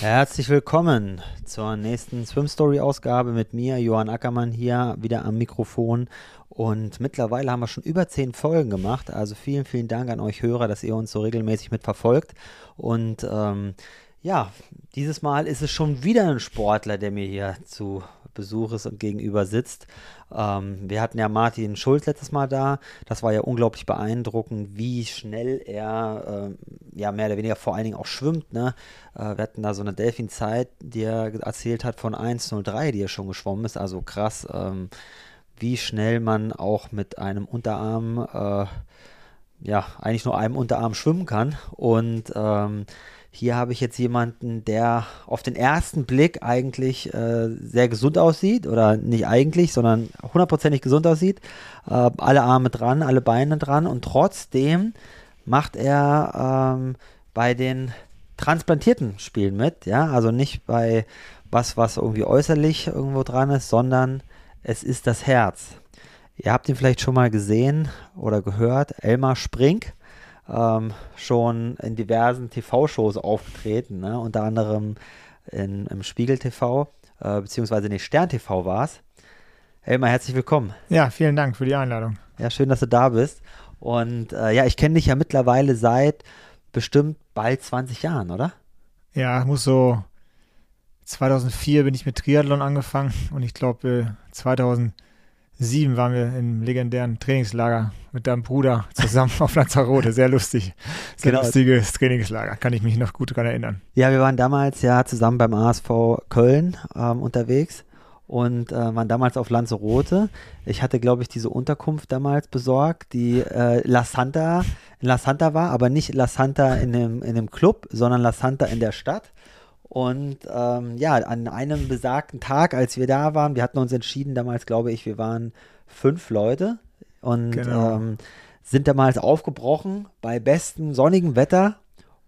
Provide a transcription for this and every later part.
Herzlich willkommen zur nächsten Swim Story Ausgabe mit mir, Johann Ackermann, hier wieder am Mikrofon. Und mittlerweile haben wir schon über zehn Folgen gemacht. Also vielen, vielen Dank an euch Hörer, dass ihr uns so regelmäßig mitverfolgt. Und ähm, ja, dieses Mal ist es schon wieder ein Sportler, der mir hier zu Besuch ist und gegenüber sitzt. Ähm, wir hatten ja Martin Schulz letztes Mal da. Das war ja unglaublich beeindruckend, wie schnell er äh, ja mehr oder weniger vor allen Dingen auch schwimmt. Ne? Äh, wir hatten da so eine Delfin-Zeit, die er erzählt hat von 1,03, die er schon geschwommen ist. Also krass, ähm, wie schnell man auch mit einem Unterarm, äh, ja, eigentlich nur einem Unterarm schwimmen kann. Und ähm, hier habe ich jetzt jemanden, der auf den ersten Blick eigentlich äh, sehr gesund aussieht oder nicht eigentlich, sondern hundertprozentig gesund aussieht. Äh, alle Arme dran, alle Beine dran und trotzdem macht er ähm, bei den transplantierten Spielen mit, ja, also nicht bei was, was irgendwie äußerlich irgendwo dran ist, sondern es ist das Herz. Ihr habt ihn vielleicht schon mal gesehen oder gehört, Elmar Sprink ähm, schon in diversen TV-Shows aufgetreten, ne? unter anderem in, im Spiegel TV, äh, beziehungsweise in Stern TV war es. Elmar, herzlich willkommen. Ja, vielen Dank für die Einladung. Ja, schön, dass du da bist. Und äh, ja, ich kenne dich ja mittlerweile seit bestimmt bald 20 Jahren, oder? Ja, muss so 2004 bin ich mit Triathlon angefangen und ich glaube 2000 sieben waren wir im legendären Trainingslager mit deinem Bruder zusammen auf Lanzarote. Sehr lustig. Sehr genau. lustiges Trainingslager. Kann ich mich noch gut daran erinnern. Ja, wir waren damals ja zusammen beim ASV Köln ähm, unterwegs und äh, waren damals auf Lanzarote. Ich hatte, glaube ich, diese Unterkunft damals besorgt, die äh, La Santa, in La Santa war, aber nicht La Santa in dem, in dem Club, sondern La Santa in der Stadt. Und ähm, ja, an einem besagten Tag, als wir da waren, wir hatten uns entschieden, damals glaube ich, wir waren fünf Leute und genau. ähm, sind damals aufgebrochen bei bestem sonnigen Wetter.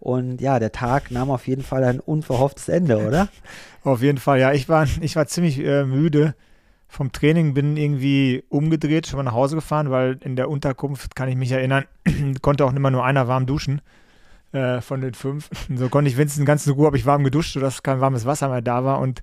Und ja, der Tag nahm auf jeden Fall ein unverhofftes Ende, oder? auf jeden Fall, ja. Ich war, ich war ziemlich äh, müde vom Training, bin irgendwie umgedreht, schon mal nach Hause gefahren, weil in der Unterkunft, kann ich mich erinnern, konnte auch immer nur einer warm duschen äh, von den fünf. So konnte ich wenigstens ganz so gut, habe ich warm geduscht, sodass kein warmes Wasser mehr da war. Und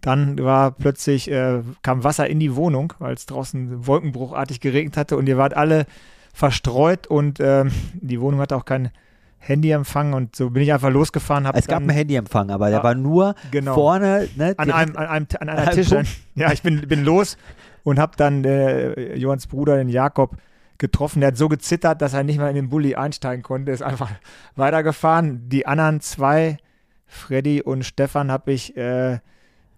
dann war plötzlich, äh, kam Wasser in die Wohnung, weil es draußen wolkenbruchartig geregnet hatte und ihr wart alle verstreut und äh, die Wohnung hatte auch kein Handyempfang und so bin ich einfach losgefahren. es gab einen Handyempfang, aber der war nur genau, vorne ne, an, einem, an, einem, an einer Tisch. Ja, ich bin, bin los und habe dann äh, Johanns Bruder, den Jakob, getroffen. Der hat so gezittert, dass er nicht mal in den Bulli einsteigen konnte. Ist einfach weitergefahren. Die anderen zwei, Freddy und Stefan, habe ich äh,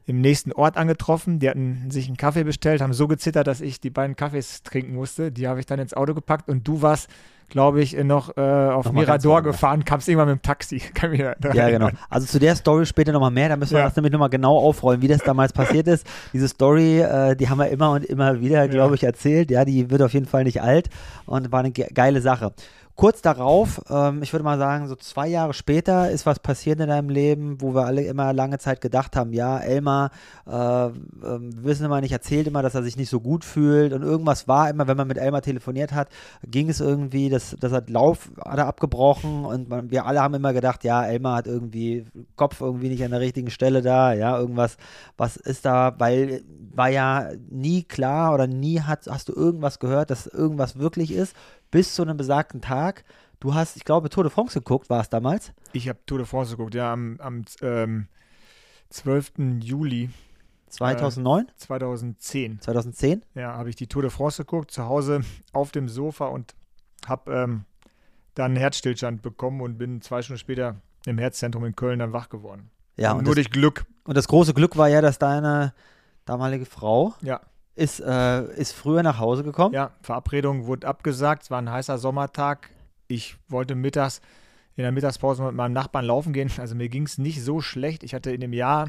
im nächsten Ort angetroffen. Die hatten sich einen Kaffee bestellt, haben so gezittert, dass ich die beiden Kaffees trinken musste. Die habe ich dann ins Auto gepackt und du warst glaube ich, noch äh, auf noch Mirador gefahren, kamst irgendwann mit dem Taxi. Ja, genau. Also zu der Story später nochmal mehr, da müssen wir ja. das nämlich nochmal genau aufrollen, wie das damals passiert ist. Diese Story, äh, die haben wir immer und immer wieder, glaube ich, erzählt. Ja, die wird auf jeden Fall nicht alt und war eine ge geile Sache. Kurz darauf, ähm, ich würde mal sagen, so zwei Jahre später ist was passiert in deinem Leben, wo wir alle immer lange Zeit gedacht haben, ja, Elmar, äh, äh, wissen immer nicht, erzählt immer, dass er sich nicht so gut fühlt. Und irgendwas war immer, wenn man mit Elmar telefoniert hat, ging es irgendwie, dass, dass er Lauf hat er abgebrochen. Und man, wir alle haben immer gedacht, ja, Elmar hat irgendwie Kopf irgendwie nicht an der richtigen Stelle da, ja, irgendwas, was ist da, weil war ja nie klar oder nie hat, hast du irgendwas gehört, dass irgendwas wirklich ist bis zu einem besagten Tag. Du hast, ich glaube, Tour de France geguckt, war es damals? Ich habe Tour de France geguckt, ja, am, am ähm, 12. Juli. 2009? Äh, 2010. 2010? Ja, habe ich die Tour de France geguckt, zu Hause auf dem Sofa und habe ähm, dann einen Herzstillstand bekommen und bin zwei Stunden später im Herzzentrum in Köln dann wach geworden. Ja, und, und nur das, durch Glück. Und das große Glück war ja, dass deine damalige Frau ja ist, äh, ist früher nach Hause gekommen? Ja, Verabredung wurde abgesagt. Es war ein heißer Sommertag. Ich wollte mittags in der Mittagspause mit meinem Nachbarn laufen gehen. Also mir ging es nicht so schlecht. Ich hatte in dem Jahr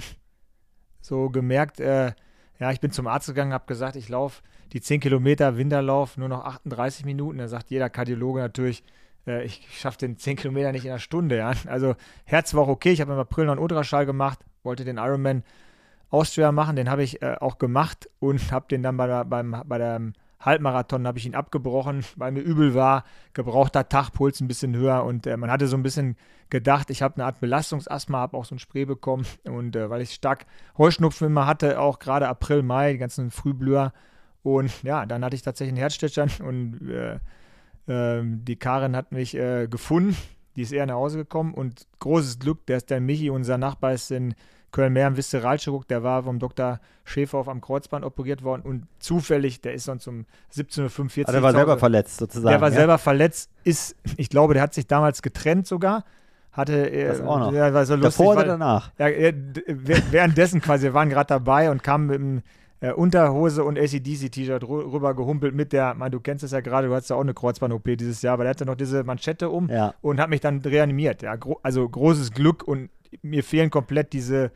so gemerkt, äh, ja, ich bin zum Arzt gegangen, habe gesagt, ich laufe die 10 Kilometer Winterlauf nur noch 38 Minuten. Da sagt jeder Kardiologe natürlich, äh, ich schaffe den 10 Kilometer nicht in einer Stunde. Ja? Also Herz war auch okay. Ich habe im April noch einen Ultraschall gemacht, wollte den Ironman Austria machen. Den habe ich äh, auch gemacht und habe den dann bei der, beim, bei der Halbmarathon habe ich ihn abgebrochen, weil mir übel war, gebrauchter Tag, Puls ein bisschen höher und äh, man hatte so ein bisschen gedacht, ich habe eine Art Belastungsasthma, habe auch so ein Spray bekommen und äh, weil ich stark Heuschnupfen immer hatte, auch gerade April, Mai, die ganzen Frühblüher und ja, dann hatte ich tatsächlich einen Herzstillstand und äh, ähm, die Karin hat mich äh, gefunden, die ist eher nach Hause gekommen und großes Glück, der ist der Michi, unser Nachbar ist in Köln-Mehr im Visceralchirurg, der war vom Dr. Schäfer am Kreuzband operiert worden und zufällig, der ist sonst um 17.45 Uhr. Also der war selber verletzt sozusagen. Der war ja? selber verletzt, ist, ich glaube, der hat sich damals getrennt sogar. Hatte, äh, das auch noch. Ja, war so lustig, Davor oder danach? Ja, währenddessen quasi, wir waren gerade dabei und kamen mit dem äh, Unterhose und ACDC-T-Shirt rüber gehumpelt mit der, man, du kennst es ja gerade, du hattest ja auch eine Kreuzband-OP dieses Jahr, aber der hatte noch diese Manschette um ja. und hat mich dann reanimiert. Ja, gro also großes Glück und mir fehlen komplett diese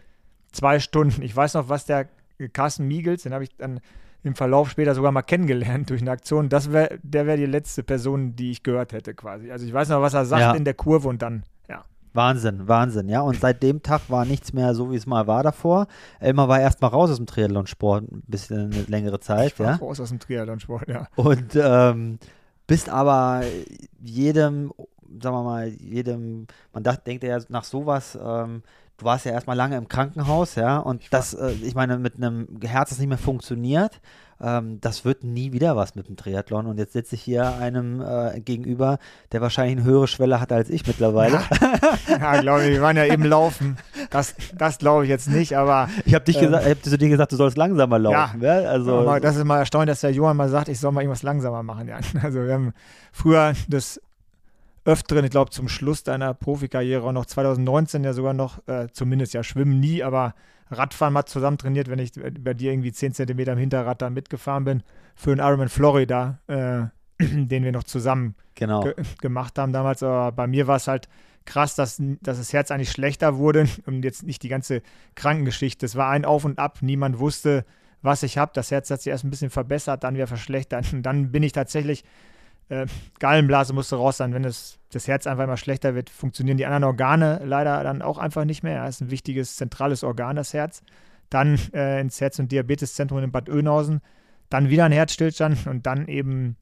zwei Stunden. Ich weiß noch, was der Carsten Miegels, den habe ich dann im Verlauf später sogar mal kennengelernt durch eine Aktion. Das wär, der wäre die letzte Person, die ich gehört hätte quasi. Also ich weiß noch, was er sagt ja. in der Kurve und dann, ja. Wahnsinn, Wahnsinn, ja. Und seit dem Tag war nichts mehr so, wie es mal war davor. Elmar war erstmal raus aus dem Triathlonsport, ein bisschen eine längere Zeit, ich war ja. raus aus dem Triathlonsport, ja. Und ähm, bist aber jedem, sagen wir mal, jedem, man dacht, denkt ja nach sowas, ähm, du warst ja erstmal lange im Krankenhaus, ja, und ich das, äh, ich meine, mit einem Herz, das nicht mehr funktioniert, ähm, das wird nie wieder was mit dem Triathlon. Und jetzt sitze ich hier einem äh, gegenüber, der wahrscheinlich eine höhere Schwelle hat als ich mittlerweile. Ja, ja glaube ich, wir waren ja eben laufen. Das, das glaube ich jetzt nicht, aber. Ich habe dich ähm, gesagt, hab zu dir gesagt, du sollst langsamer laufen. Ja, ja? Also, das ist mal erstaunlich, dass der Johann mal sagt, ich soll mal irgendwas langsamer machen. Ja. Also wir haben früher das öfteren, ich glaube zum Schluss deiner Profikarriere noch 2019 ja sogar noch, äh, zumindest ja Schwimmen nie, aber Radfahren mal zusammen trainiert, wenn ich bei dir irgendwie 10 Zentimeter im Hinterrad dann mitgefahren bin, für einen Ironman Florida, äh, den wir noch zusammen genau. ge gemacht haben damals. Aber bei mir war es halt krass, dass, dass das Herz eigentlich schlechter wurde und jetzt nicht die ganze Krankengeschichte. Es war ein Auf und Ab, niemand wusste, was ich habe. Das Herz hat sich erst ein bisschen verbessert, dann wieder verschlechtert. Und dann bin ich tatsächlich äh, Gallenblase musste raus sein. Wenn das, das Herz einfach immer schlechter wird, funktionieren die anderen Organe leider dann auch einfach nicht mehr. Das ist ein wichtiges zentrales Organ, das Herz. Dann äh, ins Herz- und Diabeteszentrum in Bad Oeynhausen. Dann wieder ein Herzstillstand und dann eben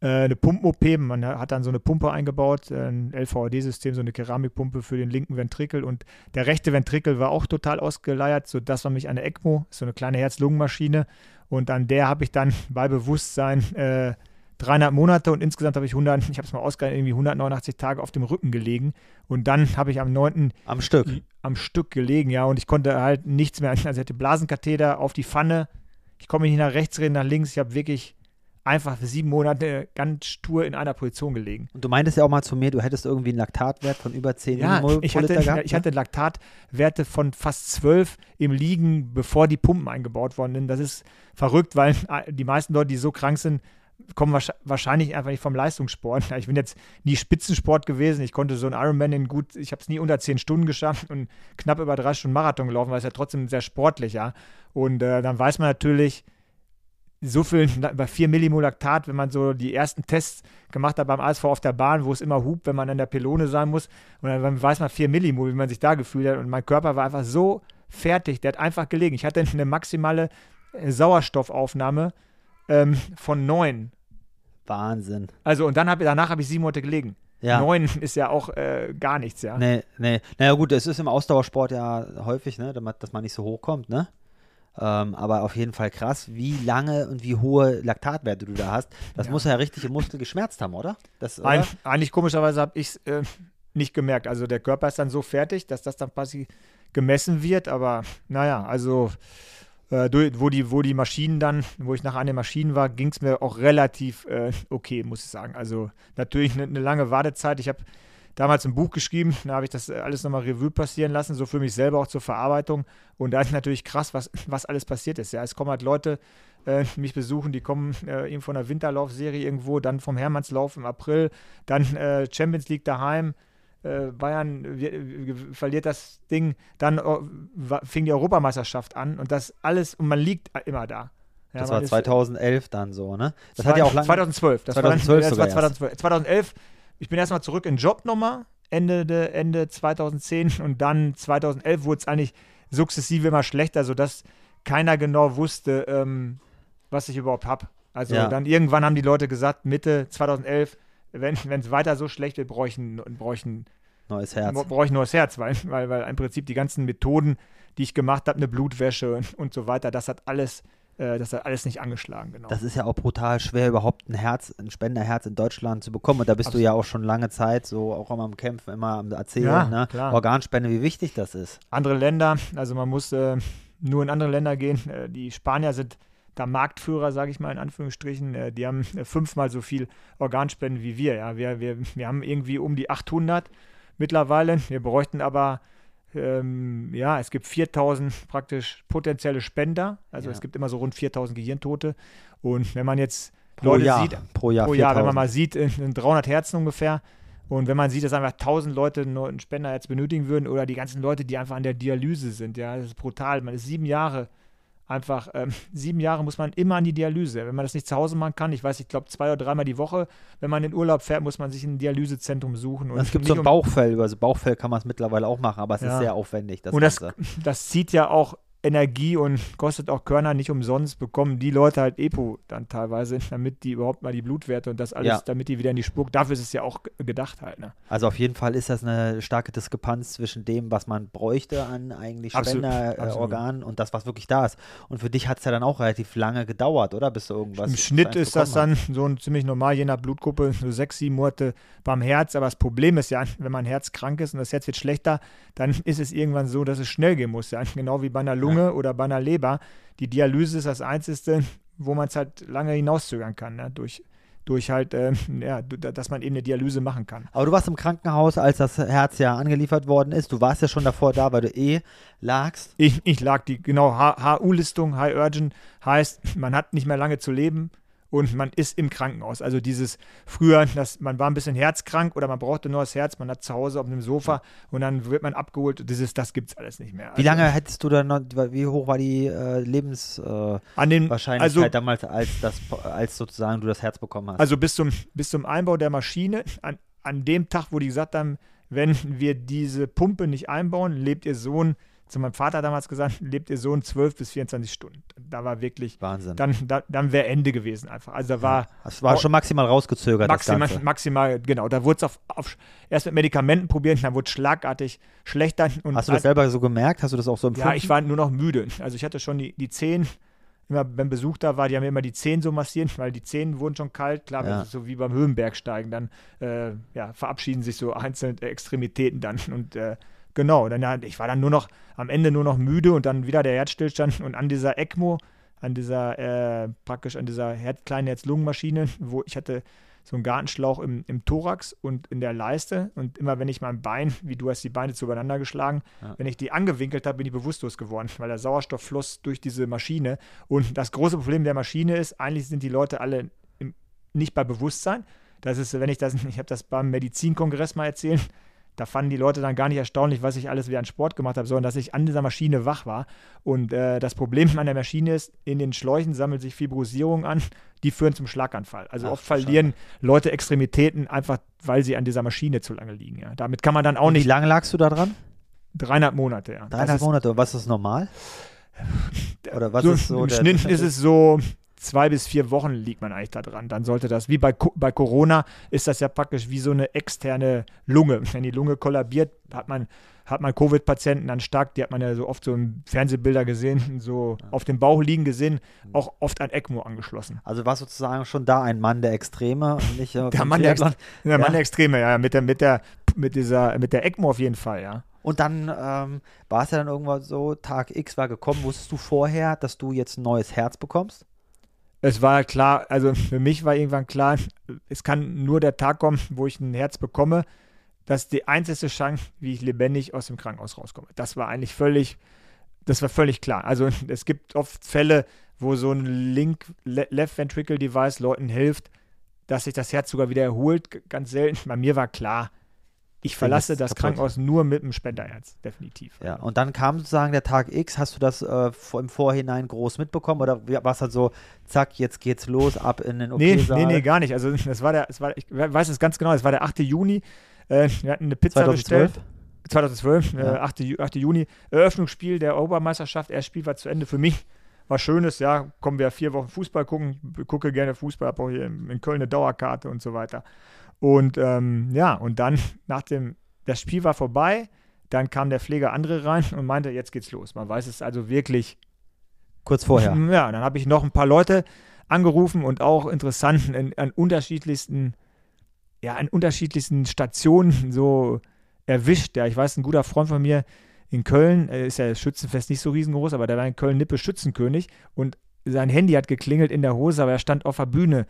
äh, eine Pumpen-OP. Man hat dann so eine Pumpe eingebaut, äh, ein LVAD-System, so eine Keramikpumpe für den linken Ventrikel. Und der rechte Ventrikel war auch total ausgeleiert, sodass man mich eine ECMO, so eine kleine Herz-Lungen-Maschine, und an der habe ich dann bei Bewusstsein äh, dreieinhalb Monate und insgesamt habe ich 100, ich habe es mal ausgerechnet, irgendwie 189 Tage auf dem Rücken gelegen und dann habe ich am 9. am Stück am Stück gelegen, ja, und ich konnte halt nichts mehr, also ich hatte Blasenkatheter auf die Pfanne, ich komme nicht nach rechts reden, nach links, ich habe wirklich einfach für sieben Monate ganz stur in einer Position gelegen. Und du meintest ja auch mal zu mir, du hättest irgendwie einen Laktatwert von über 10 ja, ich hatte, gehabt. Ich ne? hatte Laktatwerte von fast 12 im Liegen, bevor die Pumpen eingebaut worden sind. Das ist verrückt, weil die meisten Leute, die so krank sind, kommen wahrscheinlich einfach nicht vom Leistungssport. Ich bin jetzt nie Spitzensport gewesen. Ich konnte so einen Ironman in gut, ich habe es nie unter zehn Stunden geschafft und knapp über drei Stunden Marathon gelaufen, weil es ja trotzdem sehr sportlich, ja. Und äh, dann weiß man natürlich, so viel bei 4 Millimol Laktat, wenn man so die ersten Tests gemacht hat beim ASV auf der Bahn, wo es immer hupt, wenn man an der Pylone sein muss. Und dann weiß man 4 Millimol, wie man sich da gefühlt hat. Und mein Körper war einfach so fertig, der hat einfach gelegen. Ich hatte eine maximale äh, Sauerstoffaufnahme ähm, von neun. Wahnsinn. Also und dann hab, danach habe ich sieben Monate gelegen. Ja. Neun ist ja auch äh, gar nichts, ja. Nee, nee. Naja gut, es ist im Ausdauersport ja häufig, ne, dass man nicht so hoch kommt, ne? Ähm, aber auf jeden Fall krass, wie lange und wie hohe Laktatwerte du da hast. Das ja. muss ja richtig im Muskel geschmerzt haben, oder? Das, oder? Ein, eigentlich komischerweise habe ich es äh, nicht gemerkt. Also der Körper ist dann so fertig, dass das dann quasi gemessen wird. Aber naja, also wo, die, wo die Maschinen dann, wo ich nach einer Maschinen war, ging es mir auch relativ äh, okay, muss ich sagen. Also natürlich eine, eine lange Wartezeit. Ich habe damals ein Buch geschrieben, da habe ich das alles nochmal Revue passieren lassen, so für mich selber auch zur Verarbeitung. Und da ist natürlich krass, was, was alles passiert ist. Ja, es kommen halt Leute, äh, mich besuchen, die kommen äh, eben von der Winterlaufserie irgendwo, dann vom Hermannslauf im April, dann äh, Champions League daheim, äh, Bayern verliert das Ding, dann äh, fing die Europameisterschaft an und das alles, und man liegt immer da. Ja, das war 2011 dann so, ne? Das hat ja auch lang 2012. Das 2012 war, dann, das war 2012. 2011, ich bin erstmal zurück in Job nochmal, Ende, de, Ende 2010 und dann 2011 wurde es eigentlich sukzessive immer schlechter, sodass keiner genau wusste, ähm, was ich überhaupt habe. Also Ja. dann irgendwann haben die Leute gesagt, Mitte 2011, wenn es weiter so schlecht wird, ich ein Neues Herz. brauche ich das Herz, weil, weil, weil im Prinzip die ganzen Methoden, die ich gemacht habe, eine Blutwäsche und, und so weiter, das hat alles, äh, das hat alles nicht angeschlagen, genau. Das ist ja auch brutal schwer, überhaupt ein Herz, ein Spenderherz in Deutschland zu bekommen. Und da bist Absolut. du ja auch schon lange Zeit so auch immer am Kämpfen, immer am Erzählen, Ja, ne? Organspende, wie wichtig das ist. andere Länder, also man muss äh, nur in andere Länder gehen. Äh, die Spanier sind da Marktführer, sage ich mal in Anführungsstrichen. Äh, die haben äh, fünfmal so viel Organspenden wie wir. Ja, wir, wir, wir haben irgendwie um die 800 mittlerweile. Wir bräuchten aber ähm, ja, es gibt 4000 praktisch potenzielle Spender. Also Ja. es gibt immer so rund 4000 Gehirntote. Und wenn man jetzt Pro Leute Jahr. sieht, pro Jahr, pro Jahr, wenn 4000. man mal sieht, in, in 300 Herzen ungefähr. Und wenn man sieht, dass einfach 1000 Leute einen Spenderherz benötigen würden oder die ganzen Leute, die einfach an der Dialyse sind, ja, das ist brutal. Man ist sieben Jahre einfach, ähm, sieben Jahre muss man immer an die Dialyse. Wenn man das nicht zu Hause machen kann, ich weiß, ich glaube zwei oder dreimal die Woche, wenn man in Urlaub fährt, muss man sich ein Dialysezentrum suchen. Und es gibt so ein Bauchfell, über so Bauchfell kann man es mittlerweile auch machen, aber es ist Ja. sehr aufwendig. Das und das, das zieht ja auch Energie und kostet auch Körner nicht umsonst, bekommen die Leute halt EPO dann teilweise, damit die überhaupt mal die Blutwerte und das alles, Ja. damit die wieder in die Spur. Dafür ist es ja auch ge- gedacht halt. Ne? Also auf jeden Fall ist das eine starke Diskrepanz zwischen dem, was man bräuchte an eigentlich. Spenderorganen und das, was wirklich da ist. Und für dich hat es ja dann auch relativ lange gedauert, oder? Bis du irgendwas Im Schnitt ist das dann so ein ziemlich normal, je nach Blutgruppe, so sechs, sieben Monate beim Herz. Aber das Problem ist ja, wenn mein Herz krank ist und das Herz wird schlechter, dann ist es irgendwann so, dass es schnell gehen muss. Ja? Genau wie bei einer Lunge oder bei einer Leber. Die Dialyse ist das Einzige, wo man es halt lange hinauszögern kann, ne? durch, durch halt, ähm, ja, dass man eben eine Dialyse machen kann. Aber du warst im Krankenhaus, als das Herz ja angeliefert worden ist. Du warst ja schon davor da, weil du eh lagst. Ich, ich lag die, genau, HU-Listung, High Urgent, heißt, man hat nicht mehr lange zu leben und man ist im Krankenhaus. Also dieses früher, dass man war ein bisschen herzkrank oder man brauchte nur das Herz, man hat zu Hause auf einem Sofa und dann wird man abgeholt. Dieses, das gibt's alles nicht mehr. Wie Also lange hättest du dann noch, wie hoch war die äh, Lebenswahrscheinlichkeit äh, also, damals, als, das, als sozusagen du das Herz bekommen hast? also bis zum, bis zum Einbau der Maschine, an, an dem Tag, wo die gesagt haben, wenn wir diese Pumpe nicht einbauen, lebt ihr Sohn, zu meinem Vater damals gesagt, lebt ihr Sohn 12 bis 24 Stunden. Da war wirklich Wahnsinn. dann, da, dann wäre Ende gewesen einfach. Also da war das war schon maximal rausgezögert, maximal, maximal, genau. Da wurde es auf, auf, erst mit Medikamenten probiert, dann wurde es schlagartig schlechter. Und Hast du das selber so gemerkt? Hast du das auch so empfunden? ja, ich war nur noch müde. Also ich hatte schon die, die Zehen, immer wenn Besuch da war, die haben mir immer die Zehen so massiert, weil die Zehen wurden schon kalt. Klar, Ja. so wie beim Höhenbergsteigen, dann äh, ja, verabschieden sich so einzelne Extremitäten dann. Und äh, genau, dann, ich war dann nur noch am Ende nur noch müde und dann wieder der Herzstillstand und an dieser ECMO, an dieser äh, praktisch an dieser Herz, kleinen Herz-Lungen-Maschine, wo ich hatte so einen Gartenschlauch im, im Thorax und in der Leiste und immer wenn ich mein Bein, wie du hast die Beine zu übereinander geschlagen, Ja. wenn ich die angewinkelt habe, bin ich bewusstlos geworden, weil der Sauerstoff floss durch diese Maschine und das große Problem der Maschine ist, eigentlich sind die Leute alle im, nicht bei Bewusstsein. Das ist, wenn ich das, ich habe das beim Medizinkongress mal erzählt, da fanden die Leute dann gar nicht erstaunlich, was ich alles wieder an Sport gemacht habe, sondern dass ich an dieser Maschine wach war. Und äh, das Problem an der Maschine ist, in den Schläuchen sammelt sich Fibrosierung an, die führen zum Schlaganfall. Also Ach, oft verlieren Leute Extremitäten einfach, weil sie an dieser Maschine zu lange liegen. Ja. Damit kann man dann auch Und wie nicht lange lagst du da dran? dreieinhalb Monate. Ja. Dreieinhalb Monate. Und was ist normal? Oder was so, ist so Im Schnitt ist es so zwei bis vier Wochen liegt man eigentlich da dran. Dann sollte das, wie bei, bei Corona, ist das ja praktisch wie so eine externe Lunge. Wenn die Lunge kollabiert, hat man, hat man Covid-Patienten dann stark, die hat man ja so oft so in Fernsehbilder gesehen, so auf dem Bauch liegen gesehen, auch oft an ECMO angeschlossen. Also war sozusagen schon da ein Mann der Extreme und nicht äh, Der Mann der, Triathlon. der, Mann der Extreme, ja, mit der, mit der, mit dieser, mit der ECMO auf jeden Fall, ja. Und dann ähm, war es ja dann irgendwann so, Tag X war gekommen. Wusstest du vorher, dass du jetzt ein neues Herz bekommst? Es war klar, also für mich war irgendwann klar, es kann nur der Tag kommen, wo ich ein Herz bekomme. Das ist die einzige Chance, wie ich lebendig aus dem Krankenhaus rauskomme. Das war eigentlich völlig, das war völlig klar. Also es gibt oft Fälle, wo so ein Link Le Left Ventricle Device Leuten hilft, dass sich das Herz sogar wieder erholt. Ganz selten. Bei mir war klar, ich verlasse das kaputt. Krankenhaus nur mit dem Spenderherz, definitiv. Ja, und dann kam sozusagen der Tag X. Hast du das äh, im Vorhinein groß mitbekommen oder war es halt so, zack, jetzt geht's los, ab in den Nee, OP-Saal? nee, nee, gar nicht. Also das war der, es war, ich weiß es ganz genau, es war der 8. Juni. Äh, wir hatten eine Pizza 2012? bestellt. 2012, Ja. äh, 8. Ju- 8. Juni, Eröffnungsspiel der Europameisterschaft. Erstes Spiel war zu Ende. Für mich was Schönes, ja, kommen wir vier Wochen Fußball gucken, gucke gerne Fußball, habe auch hier in Köln eine Dauerkarte und so weiter. Und ähm, ja, und dann nach dem, das Spiel war vorbei, dann kam der Pfleger andere rein und meinte, jetzt geht's los. Man weiß es also wirklich. Kurz vorher. Ja, dann habe ich noch ein paar Leute angerufen und auch interessant an, an unterschiedlichsten, ja, an unterschiedlichsten Stationen so erwischt. Ja, ich weiß, ein guter Freund von mir in Köln, äh, ist ja das Schützenfest nicht so riesengroß, aber der war in Köln Nippe Schützenkönig und sein Handy hat geklingelt in der Hose, aber er stand auf der Bühne.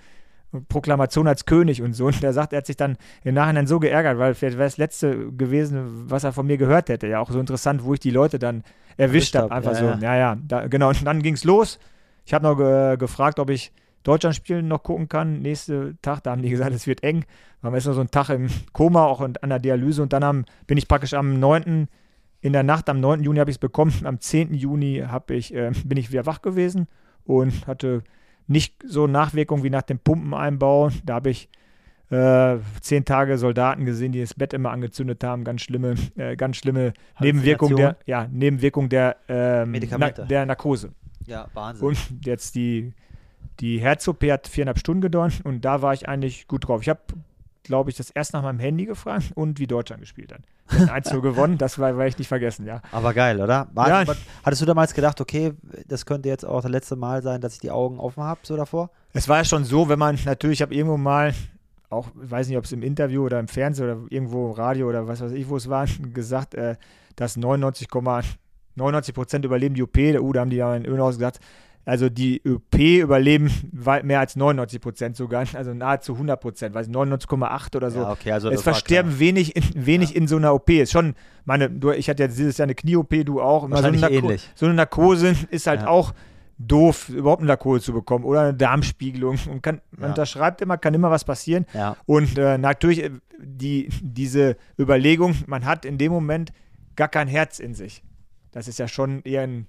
Proklamation als König und so. Und der sagt, er hat sich dann im Nachhinein so geärgert, weil vielleicht wäre das Letzte gewesen, was er von mir gehört hätte. Ja, auch so interessant, wo ich die Leute dann erwischt habe. Einfach ja, so. Ja, ja, da, genau. Und dann ging es los. Ich habe noch ge gefragt, ob ich Deutschland spielen noch gucken kann. Nächste Tag, da haben die gesagt, es wird eng. Da haben wir erst noch so einen Tag im Koma, auch an der Dialyse. Und dann haben, bin ich praktisch am 9 in der Nacht am 9. Juni habe ich es bekommen. Am 10. Juni ich, äh, bin ich wieder wach gewesen und hatte nicht so Nachwirkungen wie nach dem Pumpeneinbau. Da habe ich äh, zehn Tage Soldaten gesehen, die das Bett immer angezündet haben. Ganz schlimme, äh, ganz schlimme Nebenwirkung der, ja, Nebenwirkung der, ähm, na, der Narkose. Ja, Wahnsinn. Und jetzt die, die Herz-OP hat viereinhalb Stunden gedauert und da war ich eigentlich gut drauf. Ich habe glaube ich, das erst nach meinem Handy gefragt und wie Deutschland gespielt hat. 1 gewonnen, das werde ich nicht vergessen, ja. Aber geil, oder? War, ja. Hattest du damals gedacht, okay, das könnte jetzt auch das letzte Mal sein, dass ich die Augen offen habe, so davor? Es war ja schon so, wenn man, natürlich, ich habe irgendwo mal, auch, ich weiß nicht, ob es im Interview oder im Fernsehen oder irgendwo im Radio oder was weiß ich, wo es war, gesagt, äh, dass 99,99 Prozent überleben die OP. Uh, da haben die ja in Öhnhaus gesagt, also die ÖP überleben weit mehr als 99 Prozent sogar, also nahezu 100 Prozent, weiß 99,8 oder so. Ja, okay, also es versterben wenig, in, wenig ja. in so einer OP. Ist schon, meine, du, ich hatte ja dieses Jahr eine Knie-OP, du auch. So eine, Narko so eine Narkose ist halt ja. auch doof, überhaupt eine Narkose zu bekommen oder eine Darmspiegelung. Und kann, man unterschreibt immer, kann immer was passieren. Und äh, natürlich äh, die, diese Überlegung, man hat in dem Moment gar kein Herz in sich. Das ist ja schon eher ein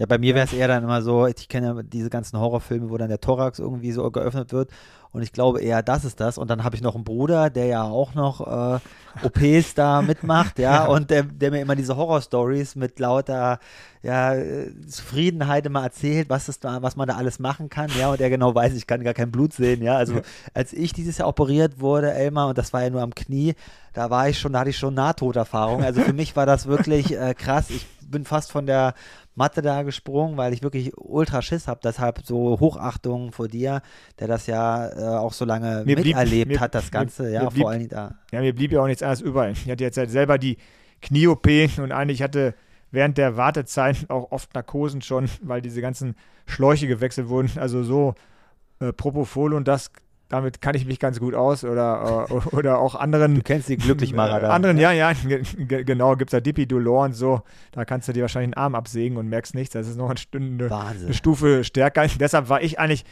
ja, bei mir wäre es eher dann immer so, ich kenne ja diese ganzen Horrorfilme, wo dann der Thorax irgendwie so geöffnet wird und ich glaube eher, das ist das. Und dann habe ich noch einen Bruder, der ja auch noch äh, OPs da mitmacht, ja, und der, der mir immer diese Horror-Stories mit lauter ja, Zufriedenheit immer erzählt, was, ist da, was man da alles machen kann, ja, und er genau weiß, ich kann gar kein Blut sehen, ja. Also als ich dieses Jahr operiert wurde, Elmar, und das war ja nur am Knie, da war ich schon, da hatte ich schon Nahtoderfahrung. Also für mich war das wirklich äh, krass. Ich bin fast von der Matte da gesprungen, weil ich wirklich ultra Schiss habe. Deshalb so Hochachtung vor dir, der das ja äh, auch so lange mir miterlebt blieb, hat, das Ganze. Mir, ja, mir blieb, vor allen Dingen da. Ja, mir blieb ja auch nichts anderes überall. Ich hatte jetzt halt selber die Knie-OP und eigentlich hatte während der Wartezeit auch oft Narkosen schon, weil diese ganzen Schläuche gewechselt wurden. Also so äh, Propofol und das damit kann ich mich ganz gut aus oder, äh, oder auch anderen. Du kennst die Glücklichmacher da. Anderen, ja, ja, genau, gibt es da Dippy Dolor und so. Da kannst du dir wahrscheinlich einen Arm absägen und merkst nichts. Das ist noch eine, Stunde, eine Stufe stärker. Deshalb war ich eigentlich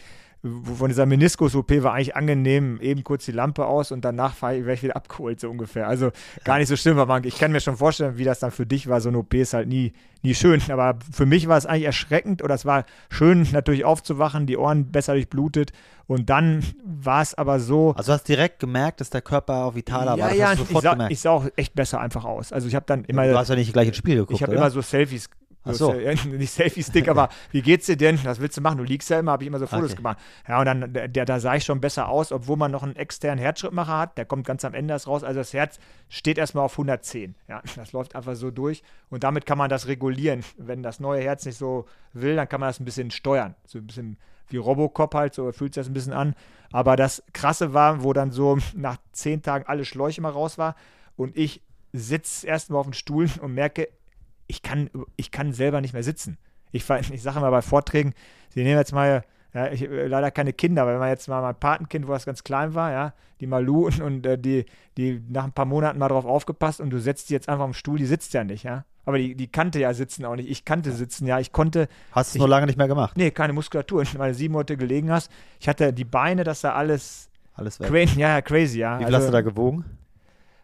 von dieser Meniskus-OP war eigentlich angenehm, eben kurz die Lampe aus und danach wäre ich wieder abgeholt, so ungefähr. Also gar nicht so schlimm, aber ich kann mir schon vorstellen, wie das dann für dich war. So eine OP ist halt nie, nie schön. Aber für mich war es eigentlich erschreckend oder es war schön, natürlich aufzuwachen, die Ohren besser durchblutet. Und dann war es aber so. Also du hast direkt gemerkt, dass der Körper auch vitaler ja, war. Ja, ich sah, ich sah, auch echt besser einfach aus. Also ich habe dann immer. Du hast ja nicht gleich ins Spiel geguckt. Ich habe immer so Selfies Ach so. nicht Selfie-Stick, aber wie geht's dir denn? Was willst du machen? Du liegst ja immer, habe ich immer so Fotos okay. gemacht. Ja, und dann, der, da sah ich schon besser aus, obwohl man noch einen externen Herzschrittmacher hat. Der kommt ganz am Ende erst raus. Also das Herz steht erstmal auf 110. Ja, das läuft einfach so durch. Und damit kann man das regulieren. Wenn das neue Herz nicht so will, dann kann man das ein bisschen steuern. So ein bisschen wie Robocop halt, so fühlt sich das ein bisschen an. Aber das Krasse war, wo dann so nach zehn Tagen alle Schläuche mal raus war und ich sitze erstmal auf dem Stuhl und merke, ich kann, ich kann selber nicht mehr sitzen. Ich, ich sage immer bei Vorträgen, Sie nehmen jetzt mal, ja, ich, leider keine Kinder, aber wenn man jetzt mal mein Patenkind, wo das ganz klein war, ja, die Malu und, und äh, die, die nach ein paar Monaten mal drauf aufgepasst und du setzt die jetzt einfach am Stuhl, die sitzt ja nicht, ja. Aber die, die kannte ja sitzen auch nicht. Ich kannte sitzen, ja. Ich konnte. Hast du es nur lange nicht mehr gemacht? Nee, keine Muskulatur. Weil sieben Monate gelegen hast. Ich hatte die Beine, das da alles. Alles weg. Crazy, ja, crazy, ja. Wie viel also, hast du da gewogen?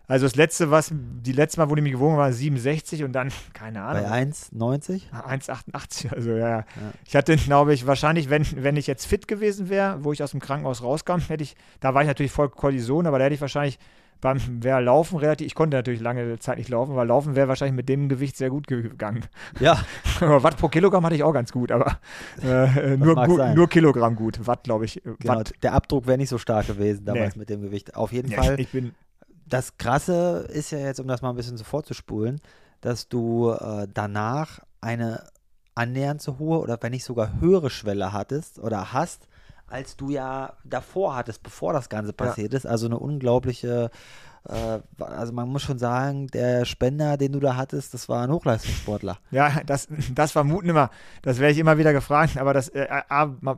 Also das letzte, was, die letzte Mal, wo die mich gewogen war, 67 und dann, keine Ahnung. Bei 1,90? 1,88, also ja, ja. Ich hatte, glaube ich, wahrscheinlich, wenn, wenn ich jetzt fit gewesen wäre, wo ich aus dem Krankenhaus rauskam, hätte ich, da war ich natürlich voll Kollision, aber da hätte ich wahrscheinlich beim wäre Laufen relativ, ich konnte natürlich lange Zeit nicht laufen, weil Laufen wäre wahrscheinlich mit dem Gewicht sehr gut gegangen. Ja. Watt pro Kilogramm hatte ich auch ganz gut, aber äh, nur, nur Kilogramm gut. Watt, glaube ich. Genau, Watt. Der Abdruck wäre nicht so stark gewesen damals nee. mit dem Gewicht. Auf jeden nee, Fall. Ich bin das Krasse ist ja jetzt, um das mal ein bisschen so vorzuspulen, dass du äh, danach eine annähernd so hohe oder wenn nicht sogar höhere Schwelle hattest oder hast, als du ja davor hattest, bevor das Ganze passiert ja. ist. Also eine unglaubliche, also man muss schon sagen, der Spender, den du da hattest, das war ein Hochleistungssportler. Ja, das, das vermuten immer. Das werde ich immer wieder gefragt, aber das, äh,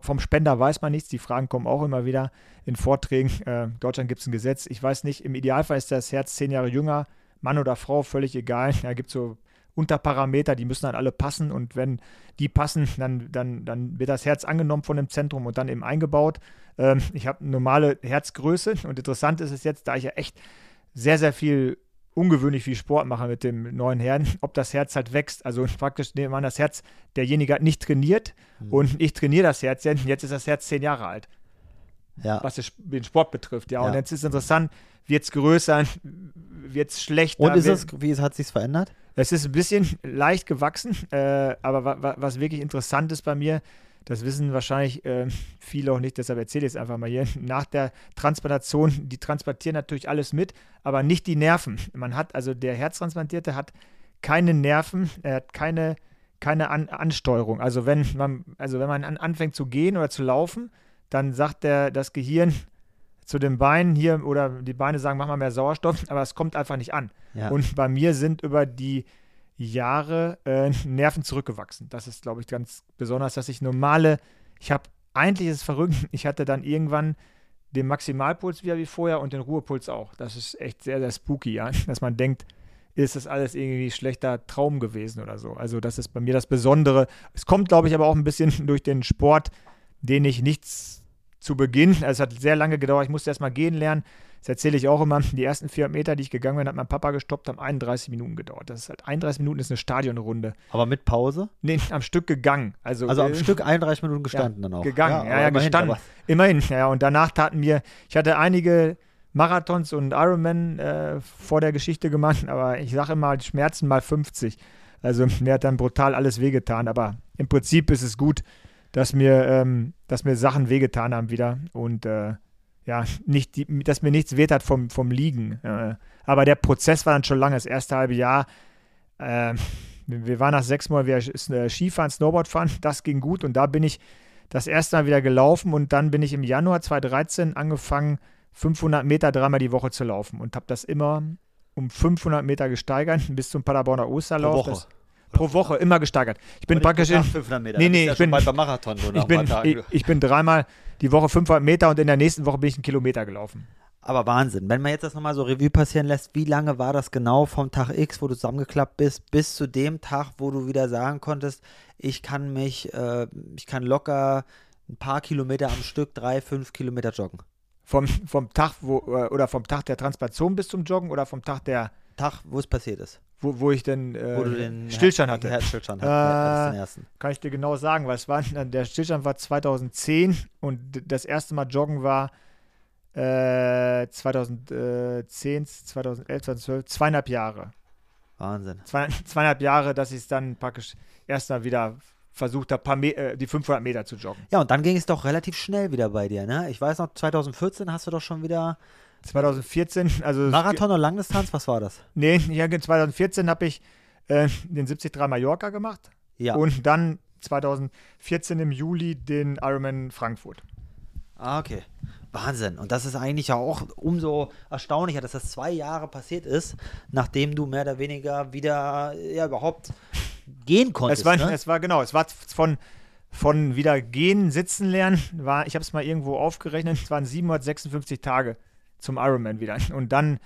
vom Spender weiß man nichts. Die Fragen kommen auch immer wieder in Vorträgen. Äh, Deutschland gibt es ein Gesetz. Ich weiß nicht, im Idealfall ist das Herz zehn Jahre jünger. Mann oder Frau, völlig egal. Da gibt es so Unterparameter, die müssen dann alle passen und wenn die passen, dann, dann, dann wird das Herz angenommen von dem Zentrum und dann eben eingebaut. Ähm, ich habe normale Herzgröße und interessant ist es jetzt, da ich ja echt sehr, sehr viel ungewöhnlich viel Sport mache mit dem neuen Herrn, ob das Herz halt wächst. Also praktisch nehmen wir an, das Herz, derjenige hat nicht trainiert mhm. und ich trainiere das Herz, jetzt ist das Herz zehn Jahre alt. Ja. Was den Sport betrifft, ja. ja. Und jetzt ist es interessant, wird es größer, wird es schlechter. Und ist es, wie hat es sich verändert? Es ist ein bisschen leicht gewachsen, äh, aber wa wa was wirklich interessant ist bei mir, das wissen wahrscheinlich äh, viele auch nicht, deshalb erzähle ich es einfach mal hier. Nach der Transplantation, die transplantieren natürlich alles mit, aber nicht die Nerven. Man hat, also der Herztransplantierte hat keine Nerven, er hat keine, keine An Ansteuerung. Also wenn man, also wenn man an, anfängt zu gehen oder zu laufen, dann sagt der, das Gehirn, zu den Beinen hier oder die Beine sagen, mach mal mehr Sauerstoff, aber es kommt einfach nicht an. Ja. Und bei mir sind über die Jahre äh, Nerven zurückgewachsen. Das ist, glaube ich, ganz besonders, dass ich normale, ich habe, eigentlich ist es verrückt, ich hatte dann irgendwann den Maximalpuls wieder wie vorher und den Ruhepuls auch. Das ist echt sehr, sehr spooky, ja, dass man denkt, ist das alles irgendwie schlechter Traum gewesen oder so. Also das ist bei mir das Besondere. Es kommt, glaube ich, aber auch ein bisschen durch den Sport, den ich nichts zu Beginn, also es hat sehr lange gedauert, ich musste erst mal gehen lernen. Das erzähle ich auch immer. Die ersten 400 Meter, die ich gegangen bin, hat mein Papa gestoppt, haben 31 Minuten gedauert. Das ist halt 31 Minuten ist eine Stadionrunde. Aber mit Pause? Nee, am Stück gegangen. Also, also am äh, Stück 31 Minuten gestanden ja, dann auch. Gegangen, ja, ja, ja immerhin, gestanden. Immerhin, ja. Und danach taten mir, ich hatte einige Marathons und Ironman äh, vor der Geschichte gemacht, aber ich sage immer, Schmerzen mal 50. Also mir hat dann brutal alles wehgetan. Aber im Prinzip ist es gut, dass mir, ähm, dass mir Sachen wehgetan haben wieder und äh, ja, nicht die, dass mir nichts weht hat vom, vom Liegen. Aber der Prozess war dann schon lange, das erste halbe Jahr. Äh, wir waren nach sechs Monaten wieder äh, Skifahren, Snowboard fahren, das ging gut und da bin ich das erste Mal wieder gelaufen und dann bin ich im Januar 2013 angefangen, 500 Meter dreimal die Woche zu laufen und habe das immer um 500 Meter gesteigert bis zum Paderborner Osterlauf. Pro Woche. Das, pro Woche immer gesteigert. Ich bin praktisch in. 500 Meter. Nee, nee, ich bin, beim Marathon so ich, bin, ich, ich, bin dreimal die Woche 500 Meter und in der nächsten Woche bin ich einen Kilometer gelaufen. Aber Wahnsinn. Wenn man jetzt das nochmal so Revue passieren lässt, wie lange war das genau vom Tag X, wo du zusammengeklappt bist, bis zu dem Tag, wo du wieder sagen konntest, ich kann mich, äh, ich kann locker ein paar Kilometer am Stück, drei, fünf Kilometer joggen? Vom, vom Tag, wo, äh, oder vom Tag der Transplantation bis zum Joggen oder vom Tag der. Tag, wo es passiert ist wo, wo ich denn äh, wo den Stillstand hatte. Herzstillstand äh, ja, kann ich dir genau sagen, weil es war, der Stillstand war 2010 und das erste Mal Joggen war äh, 2010, 2011, 2012, zweieinhalb Jahre. Wahnsinn. Zwei, zweieinhalb Jahre, dass ich es dann praktisch erst mal wieder versucht habe, äh, die 500 Meter zu joggen. Ja, und dann ging es doch relativ schnell wieder bei dir, ne? Ich weiß noch, 2014 hast du doch schon wieder 2014, also. Marathon oder Langdistanz, was war das? Nee, ja, 2014 habe ich äh, den 73 Mallorca gemacht. Ja. Und dann 2014 im Juli den Ironman Frankfurt. Ah, okay. Wahnsinn. Und das ist eigentlich ja auch umso erstaunlicher, dass das zwei Jahre passiert ist, nachdem du mehr oder weniger wieder ja überhaupt gehen konntest. Es war, ne? es war genau, es war von, von wieder gehen, sitzen lernen, war, ich habe es mal irgendwo aufgerechnet, es waren 756 Tage zum Ironman wieder. Und dann,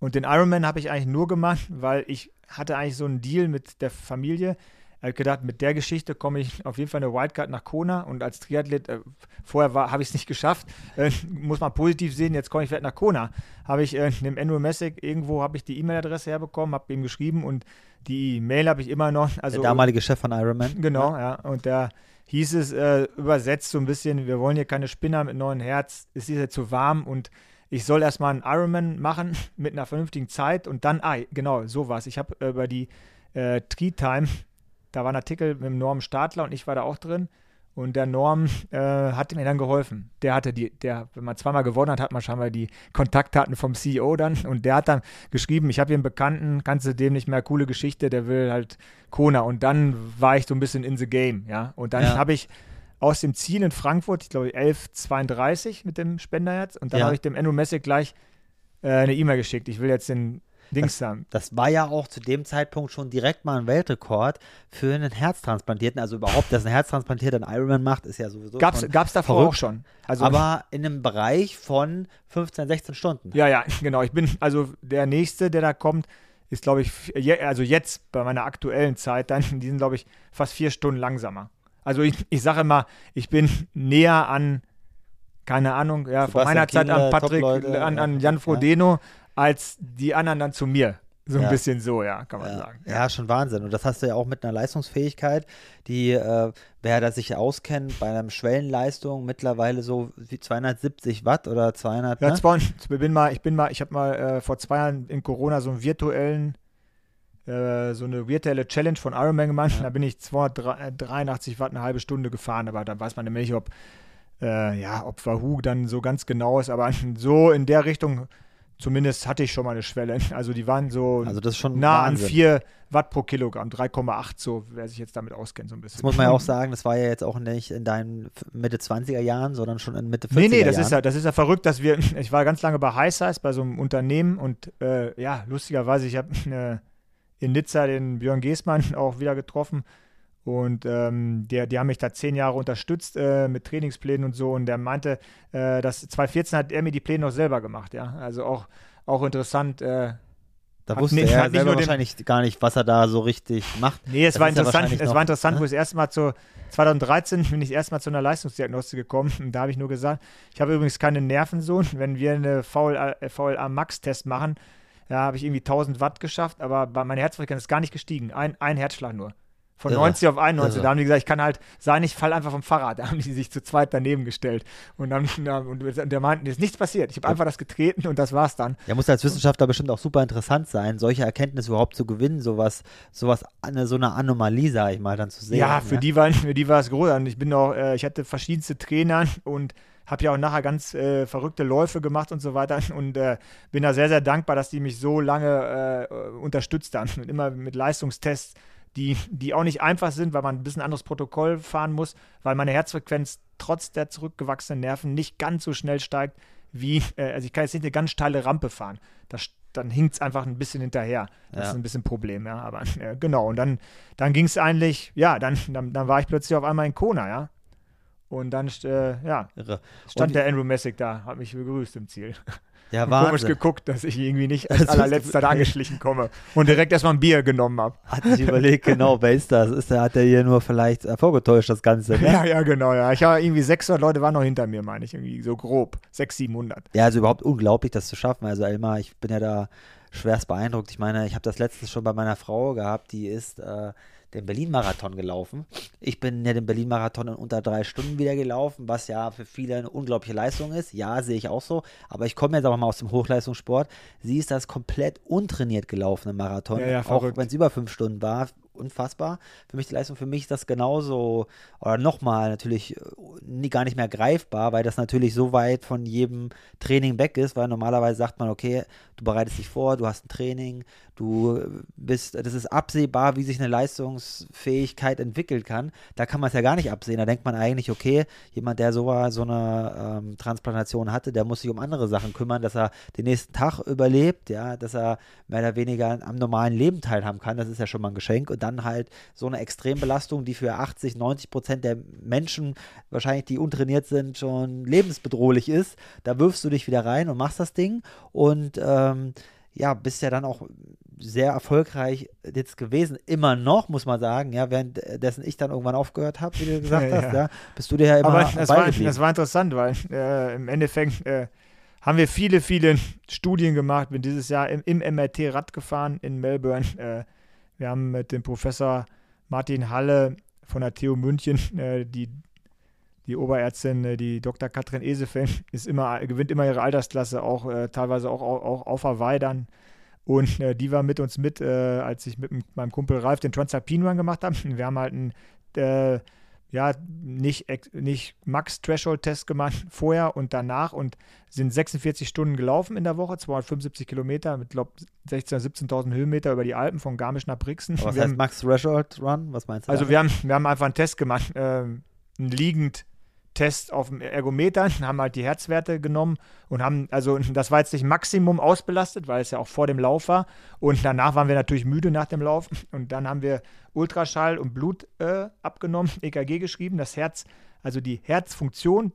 und den Ironman habe ich eigentlich nur gemacht, weil ich hatte eigentlich so einen Deal mit der Familie. Ich habe gedacht, mit der Geschichte komme ich auf jeden Fall eine Wildcard nach Kona und als Triathlet, äh, vorher habe ich es nicht geschafft, äh, muss man positiv sehen, jetzt komme ich vielleicht nach Kona. Habe ich äh, dem Andrew Messick, irgendwo habe ich die E-Mail-Adresse herbekommen, habe ihm geschrieben und die E-Mail habe ich immer noch. Also, der damalige Chef von Ironman. Genau, ja. ja. Und der hieß es äh, übersetzt so ein bisschen, wir wollen hier keine Spinner mit neuen Herz, es ist ja zu warm und ich soll erstmal einen Ironman machen mit einer vernünftigen Zeit und dann, ah, genau, sowas. Ich habe äh, über die äh, Tree Time, da war ein Artikel mit dem Norm Stadler und ich war da auch drin. Und der Norm äh, hat mir dann geholfen. Der hatte die, der, wenn man zweimal gewonnen hat, hat man scheinbar die Kontaktdaten vom CEO dann. Und der hat dann geschrieben, ich habe hier einen Bekannten, kannst du dem nicht mehr, coole Geschichte, der will halt Kona. Und dann war ich so ein bisschen in the game, ja. Und dann ja. habe ich aus dem Ziel in Frankfurt, ich glaube 11.32 mit dem Spenderherz. Und dann ja. habe ich dem Andrew Messick gleich äh, eine E-Mail geschickt. Ich will jetzt den Dings das, das war ja auch zu dem Zeitpunkt schon direkt mal ein Weltrekord für einen Herztransplantierten. Also überhaupt, dass ein Herztransplantierter einen Ironman macht, ist ja sowieso Gab's, schon gab's davor verrückt. auch schon. Also, aber in einem Bereich von 15, 16 Stunden. Ja, ja, genau. Ich bin, also der nächste, der da kommt, ist, glaube ich, also jetzt bei meiner aktuellen Zeit, dann, die sind, glaube ich, fast vier Stunden langsamer. Also ich, ich sage immer, ich bin näher an, keine Ahnung, ja, von meiner Zeit an Patrick, an, an Jan Frodeno, ja als die anderen dann zu mir. So ein ja. bisschen so, ja, kann man ja. sagen. Ja. ja. schon Wahnsinn. Und das hast du ja auch mit einer Leistungsfähigkeit, die, äh, wer das sich auskennt, bei einer Schwellenleistung mittlerweile so wie 270 Watt oder 200. Ja, ne? zwei, ich bin mal, ich bin mal, ich habe mal äh, vor zwei Jahren in Corona so einen virtuellen, äh, so eine virtuelle Challenge von Ironman gemacht. Ja. Da bin ich 283 Watt eine halbe Stunde gefahren, aber da weiß man nämlich nicht, ob, äh, ja, ob Wahoo dann so ganz genau ist, aber so in der Richtung Zumindest hatte ich schon mal eine Schwelle. Also die waren so also nah Wahnsinn. an 4 Watt pro Kilogramm, 3,8 so, wer sich jetzt damit auskennt so ein bisschen. Das muss man ja auch sagen, das war ja jetzt auch nicht in deinen Mitte 20er Jahren, sondern schon in Mitte 40er Jahren. Nee, nee, das ist ja, das ist ja verrückt, dass wir, ich war ganz lange bei High Size, bei so einem Unternehmen und äh, ja, lustigerweise, ich habe äh, in Nizza den Björn Geßmann auch wieder getroffen und ähm, der, die haben mich da zehn Jahre unterstützt äh, mit Trainingsplänen und so. Und der meinte, äh, dass 2014 hat er mir die Pläne noch selber gemacht, ja. Also auch, auch interessant. Äh, da wusste nicht, er selber wahrscheinlich gar nicht, was er da so richtig macht. Nee, es das war interessant, es noch, war interessant, ne? wo ich das erste Mal zu 2013 bin ich erstmal zu einer Leistungsdiagnostik gekommen und da habe ich nur gesagt, ich habe übrigens keine Nervensohn. Wenn wir eine VLA, VLA Max-Test machen, ja, habe ich irgendwie 1000 Watt geschafft, aber meine Herzfrequenz ist gar nicht gestiegen. Ein, ein Herzschlag nur. Von Irre. 90 auf 91. Irre. Da haben die gesagt, ich kann halt sein, ich fall einfach vom Fahrrad. Da haben die sich zu zweit daneben gestellt. Und dann und der meinten, ist nichts passiert. Ich habe einfach das getreten und das war's dann. Ja, muss als Wissenschaftler bestimmt auch super interessant sein, solche Erkenntnisse überhaupt zu gewinnen, sowas, sowas, eine, so eine Anomalie, sage ich mal, dann zu sehen. Ja, für ne? die war, für die war es groß. Und ich bin auch, äh, ich hatte verschiedenste Trainer und habe ja auch nachher ganz äh, verrückte Läufe gemacht und so weiter und äh, bin da sehr, sehr dankbar, dass die mich so lange äh, unterstützt haben und immer mit Leistungstests die, die auch nicht einfach sind, weil man ein bisschen anderes Protokoll fahren muss, weil meine Herzfrequenz trotz der zurückgewachsenen Nerven nicht ganz so schnell steigt wie, äh, also ich kann jetzt nicht eine ganz steile Rampe fahren. Das, dann hinkt es einfach ein bisschen hinterher. Das ja. ist ein bisschen ein Problem, ja. Aber äh, genau, und dann, dann ging es eigentlich, ja, dann, dann, dann war ich plötzlich auf einmal in Kona, ja. Und dann, äh, ja, Irre. stand und der Andrew Messick da, hat mich begrüßt im Ziel. Ja, Wahnsinn. komisch geguckt, dass ich irgendwie nicht als allerletzter da angeschlichen komme und direkt erstmal ein Bier genommen habe. Hat sich überlegt, genau, wer ist das? Ist der, hat der hier nur vielleicht vorgetäuscht, das Ganze? Ne? Ja, ja, genau, ja. Ich habe irgendwie 600 Leute waren noch hinter mir, meine ich, irgendwie so grob. 600, 700. Ja, also überhaupt unglaublich, das zu schaffen. Also Elmar, ich bin ja da schwerst beeindruckt. Ich meine, ich habe das letztes schon bei meiner Frau gehabt, die ist äh, den Berlin-Marathon gelaufen. Ich bin ja den Berlin-Marathon in unter drei Stunden wieder gelaufen, was ja für viele eine unglaubliche Leistung ist. Ja, sehe ich auch so. Aber ich komme jetzt auch mal aus dem Hochleistungssport. Sie ist das komplett untrainiert gelaufene Marathon, ja, ja, auch wenn es über fünf Stunden war unfassbar. Für mich die Leistung, für mich ist das genauso, oder nochmal natürlich nie, gar nicht mehr greifbar, weil das natürlich so weit von jedem Training weg ist, weil normalerweise sagt man, okay, du bereitest dich vor, du hast ein Training, du bist, das ist absehbar, wie sich eine Leistungsfähigkeit entwickeln kann. Da kann man es ja gar nicht absehen. Da denkt man eigentlich, okay, jemand, der so, so eine ähm, Transplantation hatte, der muss sich um andere Sachen kümmern, dass er den nächsten Tag überlebt, ja, dass er mehr oder weniger am normalen Leben teilhaben kann. Das ist ja schon mal ein Geschenk. Und dann halt so eine Extrembelastung, die für 80, 90 Prozent der Menschen, wahrscheinlich die untrainiert sind, schon lebensbedrohlich ist. Da wirfst du dich wieder rein und machst das Ding und ähm, ja, bist ja dann auch sehr erfolgreich jetzt gewesen, immer noch, muss man sagen, ja, währenddessen ich dann irgendwann aufgehört habe, wie du gesagt ja, hast, ja. ja, bist du dir ja immer Aber das war, das war interessant, weil äh, im Endeffekt äh, haben wir viele, viele Studien gemacht, bin dieses Jahr im, im MRT Rad gefahren in Melbourne, äh, wir haben mit dem Professor Martin Halle von der TU München äh, die die Oberärztin, äh, die Dr. Katrin Esefeld, ist immer, gewinnt immer ihre Altersklasse, auch äh, teilweise auch, auch, auch auf Weidern. Und äh, die war mit uns mit, äh, als ich mit meinem Kumpel Ralf den Transalpine Run gemacht habe. Wir haben halt einen, äh, ja, nicht, nicht Max-Threshold-Test gemacht vorher und danach und sind 46 Stunden gelaufen in der Woche, 275 Kilometer mit, glaube 16.000, 17.000 Höhenmeter über die Alpen von Garmisch nach Brixen. was wir heißt Max-Threshold-Run? Was meinst du? Also, wir haben, wir haben einfach einen Test gemacht, äh, liegend Test auf dem Ergometer, haben halt die Herzwerte genommen und haben, also das war jetzt nicht Maximum ausbelastet, weil es ja auch vor dem Lauf war. Und danach waren wir natürlich müde nach dem Lauf. Und dann haben wir Ultraschall und Blut äh, abgenommen, EKG geschrieben, das Herz, also die Herzfunktion,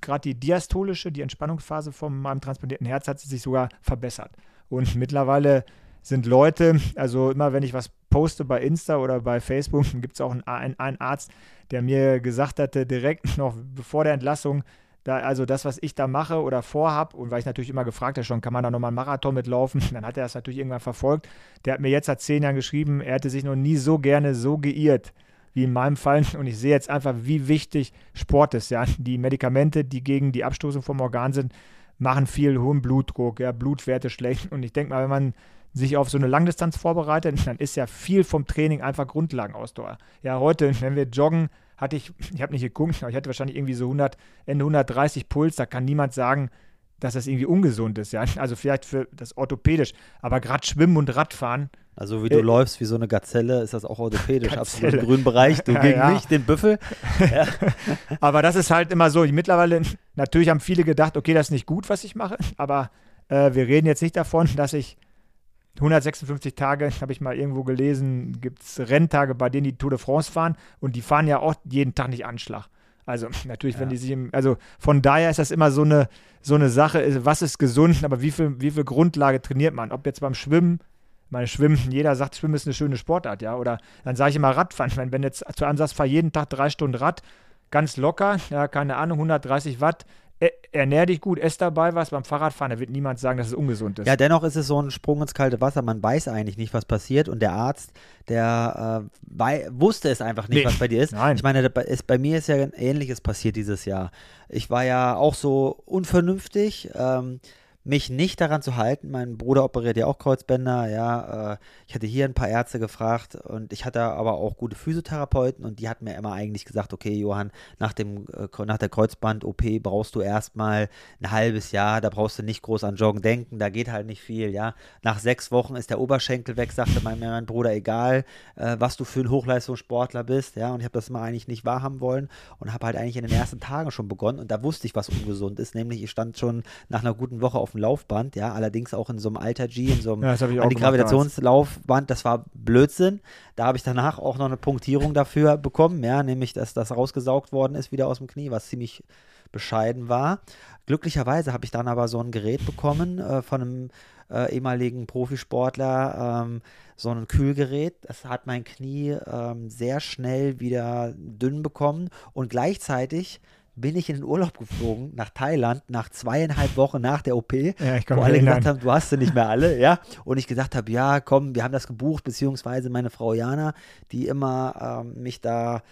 gerade die diastolische, die Entspannungsphase von meinem transplantierten Herz hat sich sogar verbessert. Und mittlerweile sind Leute, also immer wenn ich was poste bei Insta oder bei Facebook, gibt es auch einen, einen, Arzt, der mir gesagt hatte, direkt noch bevor der Entlassung, da, also das, was ich da mache oder vorhab, und weil ich natürlich immer gefragt habe schon, kann man da nochmal einen Marathon mitlaufen, dann hat er das natürlich irgendwann verfolgt. Der hat mir jetzt seit zehn Jahren geschrieben, er hätte sich noch nie so gerne so geirrt wie in meinem Fall. Und ich sehe jetzt einfach, wie wichtig Sport ist. Ja? Die Medikamente, die gegen die Abstoßung vom Organ sind, machen viel hohen Blutdruck, ja, Blutwerte schlecht. Und ich denke mal, wenn man sich auf so eine Langdistanz vorbereitet, dann ist ja viel vom Training einfach Grundlagenausdauer. Ja, heute, wenn wir joggen, hatte ich, ich habe nicht geguckt, aber ich hatte wahrscheinlich irgendwie so 100, Ende 130 Puls, da kann niemand sagen, dass das irgendwie ungesund ist, ja. Also vielleicht für das orthopädisch, aber gerade Schwimmen und Radfahren. Also wie du äh, läufst wie so eine Gazelle, ist das auch orthopädisch, absolut im grünen Bereich, du ja, gegen ja. mich, den Büffel. Ja. aber das ist halt immer so, mittlerweile, natürlich haben viele gedacht, okay, das ist nicht gut, was ich mache, aber äh, wir reden jetzt nicht davon, dass ich 156 Tage, habe ich mal irgendwo gelesen, gibt es Renntage, bei denen die Tour de France fahren und die fahren ja auch jeden Tag nicht Anschlag. Also natürlich, ja. wenn die sich im, also von daher ist das immer so eine, so eine Sache, was ist gesund, aber wie viel, wie viel Grundlage trainiert man? Ob jetzt beim Schwimmen, meine Schwimmen, jeder sagt, Schwimmen ist eine schöne Sportart, ja, oder dann sage ich immer Radfahren, wenn, wenn jetzt zu Ansatz fahr jeden Tag drei Stunden Rad, ganz locker, ja, keine Ahnung, 130 Watt, ernähr dich gut, ess dabei was. Beim Fahrradfahren, da wird niemand sagen, dass es ungesund ist. Ja, dennoch ist es so ein Sprung ins kalte Wasser. Man weiß eigentlich nicht, was passiert. Und der Arzt, der äh, bei, wusste es einfach nicht, nee. was bei dir ist. Nein. Ich meine, ist, bei mir ist ja ein Ähnliches passiert dieses Jahr. Ich war ja auch so unvernünftig. Ähm, mich nicht daran zu halten. Mein Bruder operiert ja auch Kreuzbänder, ja. Äh, ich hatte hier ein paar Ärzte gefragt und ich hatte aber auch gute Physiotherapeuten und die hatten mir immer eigentlich gesagt, okay, Johann, nach, dem, äh, nach der Kreuzband-OP brauchst du erstmal ein halbes Jahr, da brauchst du nicht groß an Joggen denken, da geht halt nicht viel, ja. Nach sechs Wochen ist der Oberschenkel weg, sagte mein, mein Bruder, egal, äh, was du für ein Hochleistungssportler bist, ja. Und ich habe das mal eigentlich nicht wahrhaben wollen und habe halt eigentlich in den ersten Tagen schon begonnen und da wusste ich, was ungesund ist, nämlich ich stand schon nach einer guten Woche auf auf dem Laufband, ja, allerdings auch in so einem Alter G, in so einem ja, Antigravitationslaufband, das war Blödsinn. Da habe ich danach auch noch eine Punktierung dafür bekommen, ja, nämlich, dass das rausgesaugt worden ist wieder aus dem Knie, was ziemlich bescheiden war. Glücklicherweise habe ich dann aber so ein Gerät bekommen äh, von einem äh, ehemaligen Profisportler, ähm, so ein Kühlgerät. Das hat mein Knie ähm, sehr schnell wieder dünn bekommen und gleichzeitig bin ich in den Urlaub geflogen nach Thailand nach zweieinhalb Wochen nach der OP, ja, wo alle gesagt haben, du hast sie nicht mehr alle, ja. Und ich gesagt habe, ja, komm, wir haben das gebucht, beziehungsweise meine Frau Jana, die immer ähm, mich da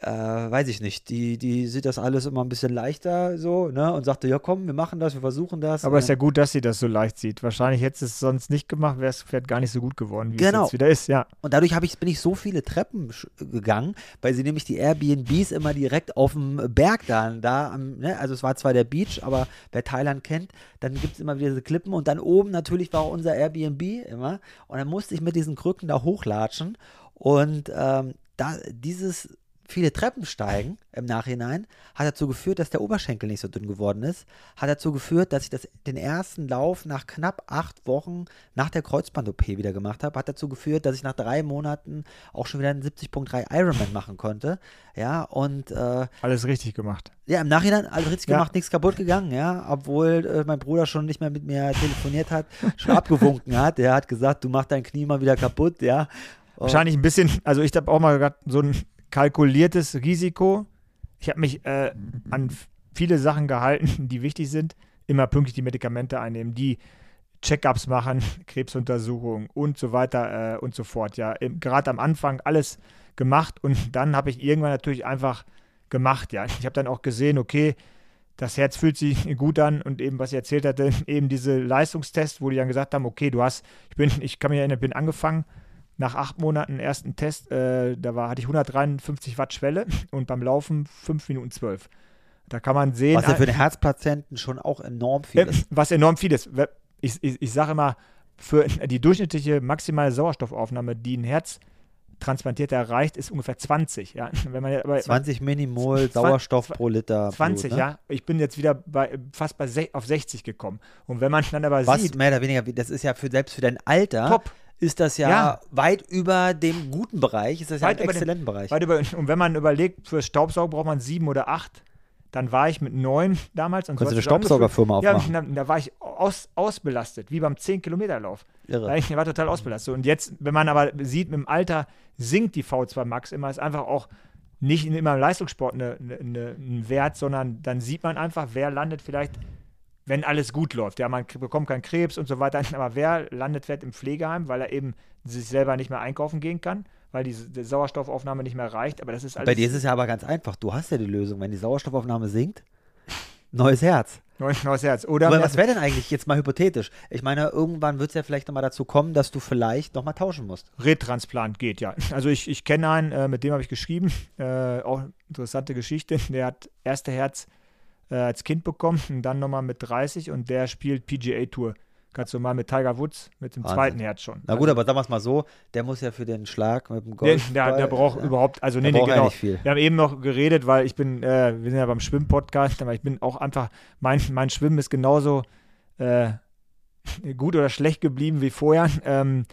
äh, weiß ich nicht, die, die sieht das alles immer ein bisschen leichter so, ne? Und sagte, ja komm, wir machen das, wir versuchen das. Aber es ist ja gut, dass sie das so leicht sieht. Wahrscheinlich hätte es sonst nicht gemacht, wäre es vielleicht gar nicht so gut geworden, wie genau. es jetzt wieder ist, ja. Und dadurch ich, bin ich so viele Treppen gegangen, weil sie nämlich die Airbnbs immer direkt auf dem Berg dann, da, am, ne? also es war zwar der Beach, aber wer Thailand kennt, dann gibt es immer wieder diese Klippen und dann oben natürlich war unser Airbnb immer und dann musste ich mit diesen Krücken da hochlatschen und ähm, da, dieses viele Treppen steigen im Nachhinein hat dazu geführt, dass der Oberschenkel nicht so dünn geworden ist. Hat dazu geführt, dass ich das, den ersten Lauf nach knapp acht Wochen nach der Kreuzband-OP wieder gemacht habe. Hat dazu geführt, dass ich nach drei Monaten auch schon wieder einen 70.3 Ironman machen konnte. Ja, und. Äh, alles richtig gemacht. Ja, im Nachhinein alles richtig ja. gemacht, nichts kaputt gegangen, ja. Obwohl äh, mein Bruder schon nicht mehr mit mir telefoniert hat, schon abgewunken hat. Der hat gesagt, du machst dein Knie mal wieder kaputt, ja. Wahrscheinlich ein bisschen, also ich habe auch mal so ein kalkuliertes Risiko. Ich habe mich äh, an viele Sachen gehalten, die wichtig sind. Immer pünktlich die Medikamente einnehmen, die Check-ups machen, Krebsuntersuchungen und so weiter äh, und so fort. Ja, gerade am Anfang alles gemacht und dann habe ich irgendwann natürlich einfach gemacht, ja. Ich habe dann auch gesehen, okay, das Herz fühlt sich gut an und eben, was ich erzählt hatte, eben diese Leistungstests, wo die dann gesagt haben, okay, du hast, ich bin, ich kann mich erinnern, bin angefangen, nach acht Monaten ersten Test, äh, da war, hatte ich 153 Watt Schwelle und beim Laufen 5 Minuten 12. Da kann man sehen. Was ja für den Herzpatienten schon auch enorm viel äh, ist. Was enorm viel ist. Ich, ich, ich sage immer, für die durchschnittliche maximale Sauerstoffaufnahme, die ein Herz Transplantierter erreicht, ist ungefähr 20. Ja. Wenn man, aber, 20 Minimol Sauerstoff pro Liter. 20, Blut, ne? ja. Ich bin jetzt wieder bei, fast bei auf 60 gekommen. Und wenn man dann aber Was, sieht. mehr oder weniger, das ist ja für, selbst für dein Alter. Top. Ist das ja, ja, weit über dem guten Bereich, ist das weit ja ein exzellenten den, Bereich. Weit über, und wenn man überlegt, für Staubsaugen braucht man sieben oder acht dann war ich mit neun damals. Und Konntest du eine Staubsaugerfirma aufmachen? Ja, da, da war ich aus, ausbelastet, wie beim 10-Kilometer-Lauf. Irre. Ich war total ausbelastet. Und jetzt, wenn man aber sieht, mit dem Alter sinkt die V2 Max immer, ist einfach auch nicht immer im Leistungssport eine, eine, ein Wert, sondern dann sieht man einfach, wer landet vielleicht, wenn alles gut läuft. Ja, man bekommt keinen Krebs und so weiter, aber wer landet vielleicht im Pflegeheim, weil er eben sich selber nicht mehr einkaufen gehen kann weil die, die, Sauerstoffaufnahme nicht mehr reicht. Aber das ist alles. Bei dir ist es ja aber ganz einfach. Du hast ja die Lösung. Wenn die Sauerstoffaufnahme sinkt, neues Herz. Neues, neues Herz. Oder aber was wäre denn eigentlich jetzt mal hypothetisch? Ich meine, irgendwann wird es ja vielleicht nochmal dazu kommen, dass du vielleicht nochmal tauschen musst. Retransplant geht ja. Also ich, ich kenne einen, äh, mit dem habe ich geschrieben. Äh, auch interessante Geschichte. Der hat erste Herz äh, als Kind bekommen und dann nochmal mit 30 und der spielt PGA Tour. Ganz normal mit Tiger Woods, mit dem Wahnsinn. zweiten Herz schon. Na gut, also, aber sagen wir es mal so, der muss ja für den Schlag mit dem Golf. Der, der, der braucht ja, überhaupt, also nee, nee, genau. nicht viel. Wir haben eben noch geredet, weil ich bin, äh, wir sind ja beim Schwimmpodcast, aber ich bin auch einfach, mein, mein Schwimmen ist genauso äh, gut oder schlecht geblieben wie vorher. Ähm,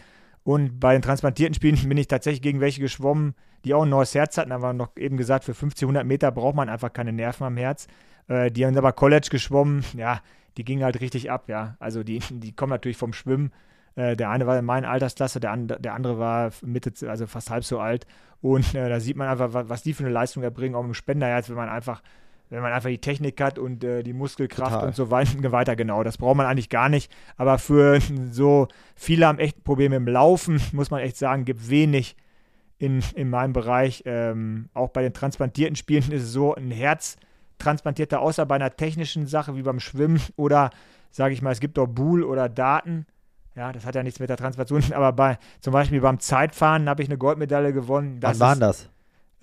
und bei den transplantierten Spielen bin ich tatsächlich gegen welche geschwommen, die auch ein neues Herz hatten. Wir noch eben gesagt, für 1500 Meter braucht man einfach keine Nerven am Herz. Äh, die haben aber College geschwommen, ja, die gingen halt richtig ab, ja. Also die, die kommen natürlich vom Schwimmen. Äh, der eine war in meiner Altersklasse, der, an, der andere war Mitte, also fast halb so alt. Und äh, da sieht man einfach, was, was, die für eine Leistung erbringen, auch dem Spenderherz, wenn man einfach, wenn man einfach die Technik hat und äh, die Muskelkraft Total. und so weiter, genau. Das braucht man eigentlich gar nicht. Aber für so viele haben echt Probleme im Laufen, muss man echt sagen, gibt wenig in, in meinem Bereich. Ähm, auch bei den transplantierten Spielen ist es so, ein Herz transplantierte, außer bei einer technischen Sache wie beim Schwimmen oder, sage ich mal, es gibt auch Buhl oder Daten. Ja, das hat ja nichts mit der Transplantation, aber bei, zum Beispiel beim Zeitfahren habe ich eine Goldmedaille gewonnen. Das Wann waren das?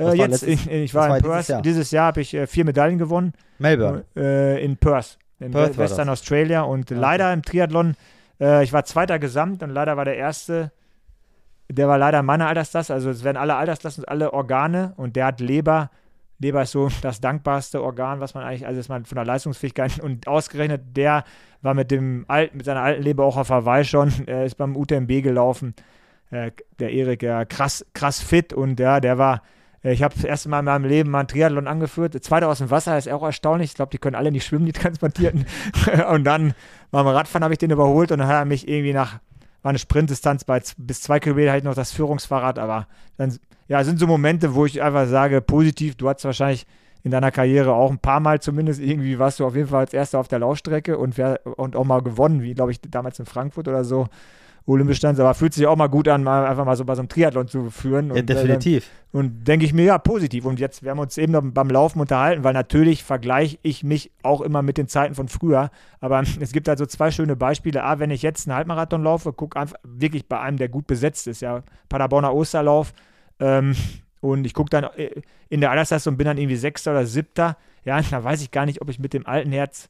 Äh, jetzt, ich, ich, war, war in Perth. Dieses Jahr, dieses Jahr habe ich äh, vier Medaillen gewonnen. Melbourne. Äh, in Perth, in Perth Western Australia. Und okay. leider im Triathlon, äh, ich war Zweiter gesamt und leider war der Erste, der war leider meiner Altersklasse. Also es werden alle Altersklassen, alle Organe und der hat Leber, Leber ist so das dankbarste Organ, was man eigentlich, also ist man von der Leistungsfähigkeit und ausgerechnet, der war mit dem alten, mit seiner alten Leber auch auf Hawaii schon, er ist beim UTMB gelaufen. Äh, der Erik, ja, krass, krass fit und ja, der war, äh, ich habe das erste Mal in meinem Leben mal einen Triathlon angeführt. Zweiter aus dem Wasser ist auch erstaunlich. Ich glaube, die können alle nicht schwimmen, die Transplantierten. und dann beim Radfahren habe ich den überholt und dann hat er mich irgendwie nach, war eine Sprintdistanz bei bis zwei Kilometer halt noch das Führungsfahrrad, aber dann ja, sind so Momente, wo ich einfach sage, positiv, du hast wahrscheinlich in deiner Karriere auch ein paar Mal zumindest irgendwie warst du auf jeden Fall als Erster auf der Laufstrecke und, wer, und auch mal gewonnen, wie glaube ich damals in Frankfurt oder so. Olympisch stand, aber fühlt sich auch mal gut an, mal einfach mal so bei so einem Triathlon zu führen. Und, ja, definitiv. Äh, und denke ich mir, ja, positiv. Und jetzt, wir haben uns eben beim Laufen unterhalten, weil natürlich vergleiche ich mich auch immer mit den Zeiten von früher. Aber es gibt halt so zwei schöne Beispiele. A, wenn ich jetzt einen Halbmarathon laufe, guck einfach wirklich bei einem, der gut besetzt ist, ja, Paderborner Osterlauf, ähm, und ich gucke dann äh, in der Altersklasse und bin dann irgendwie Sechster oder Siebter. Ja, da weiß ich gar nicht, ob ich mit dem alten Herz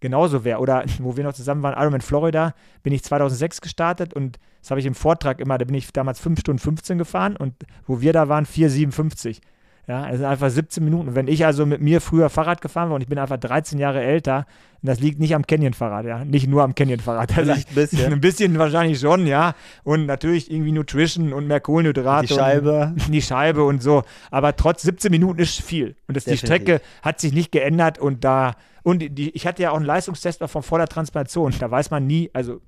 genauso wäre. Oder wo wir noch zusammen waren, Ironman Florida, bin ich 2006 gestartet und das habe ich im Vortrag immer, da bin ich damals 5 Stunden 15 gefahren und wo wir da waren, 4,57. Ja, also einfach 17 Minuten. Wenn ich also mit mir früher Fahrrad gefahren war und ich bin einfach 13 Jahre älter, das liegt nicht am Canyon-Fahrrad, ja. Nicht nur am Canyon-Fahrrad. Also ein bisschen. ein bisschen wahrscheinlich schon, ja. Und natürlich irgendwie Nutrition und mehr Kohlenhydrate. Die Scheibe. die Scheibe und so. Aber trotz 17 Minuten ist viel. Und das, die Strecke hat sich nicht geändert und da, und die, ich hatte ja auch einen Leistungstest von vor der Transplantation. Da weiß man nie, also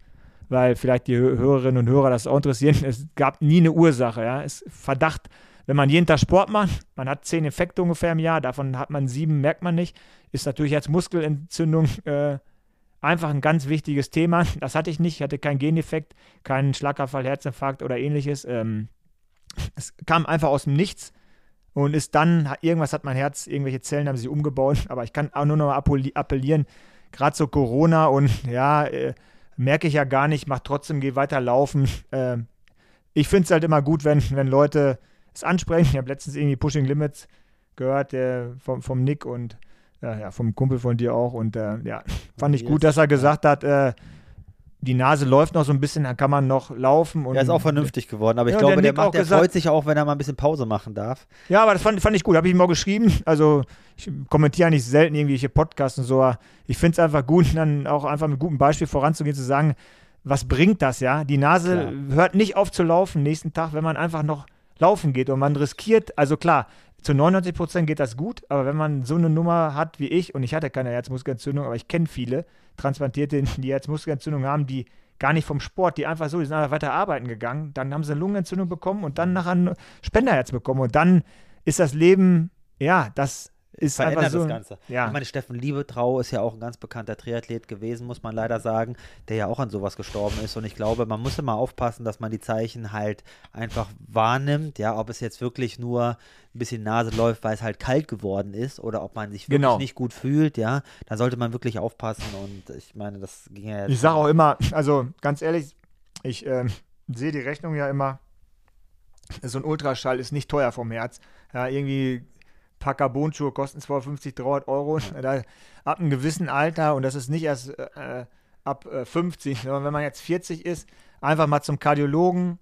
weil vielleicht die Hörerinnen und Hörer das auch interessieren, es gab nie eine Ursache, ja. Es Verdacht wenn man jeden Tag Sport macht, man hat zehn Effekte ungefähr im Jahr, davon hat man sieben, merkt man nicht, ist natürlich als Muskelentzündung äh, einfach ein ganz wichtiges Thema. Das hatte ich nicht, ich hatte keinen Geneffekt, keinen Schlaganfall, Herzinfarkt oder ähnliches. Ähm, es kam einfach aus dem Nichts. und ist dann, irgendwas hat mein Herz, irgendwelche Zellen haben sich umgebaut, aber ich kann auch nur noch mal appellieren, gerade so Corona und ja, äh, merke ich ja gar nicht, mach trotzdem, geh weiter laufen. Äh, ich finde es halt immer gut, wenn, wenn Leute es ansprechen. Ich habe letztens irgendwie Pushing Limits gehört, der vom, vom Nick und äh, ja, vom Kumpel von dir auch. Und äh, ja, fand ich gut, dass er gesagt hat, äh, die Nase läuft noch so ein bisschen, dann kann man noch laufen. Und er ist auch vernünftig geworden, aber ich ja, glaube, der, der, macht, der gesagt, freut sich auch, wenn er mal ein bisschen Pause machen darf. Ja, aber das fand, fand ich gut, habe ich ihm auch geschrieben. Also ich kommentiere nicht selten irgendwelche Podcasts und so, ich finde es einfach gut, dann auch einfach mit gutem Beispiel voranzugehen, zu sagen, was bringt das, ja? Die Nase klar. hört nicht auf zu laufen nächsten Tag, wenn man einfach noch laufen geht und man riskiert, also klar, zu 99 Prozent geht das gut, aber wenn man so eine Nummer hat wie ich, und ich hatte keine Herzmuskelentzündung, aber ich kenne viele Transplantierte, die Herzmuskelentzündung haben, die gar nicht vom Sport, die einfach so, die sind einfach weiter arbeiten gegangen, dann haben sie eine Lungenentzündung bekommen und dann nachher ein Spenderherz bekommen und dann ist das Leben, ja, das ist verändert so, das Ganze. Ja. Ich meine, Steffen Liebetrau ist ja auch ein ganz bekannter Triathlet gewesen, muss man leider sagen, der ja auch an sowas gestorben ist. Und ich glaube, man muss immer aufpassen, dass man die Zeichen halt einfach wahrnimmt, ja, ob es jetzt wirklich nur ein bisschen Nase läuft, weil es halt kalt geworden ist oder ob man sich wirklich genau. nicht gut fühlt, ja, dann sollte man wirklich aufpassen. Und ich meine, das ging ja jetzt. Ich sage auch immer, also ganz ehrlich, ich äh, sehe die Rechnung ja immer. So ein Ultraschall ist nicht teuer vom Herz. Ja, irgendwie paar Carbon-Schuhe kosten 250, 300 Euro. Da, ab einem gewissen Alter, und das ist nicht erst äh, ab äh, 50, sondern wenn man jetzt 40 ist, einfach mal zum Kardiologen,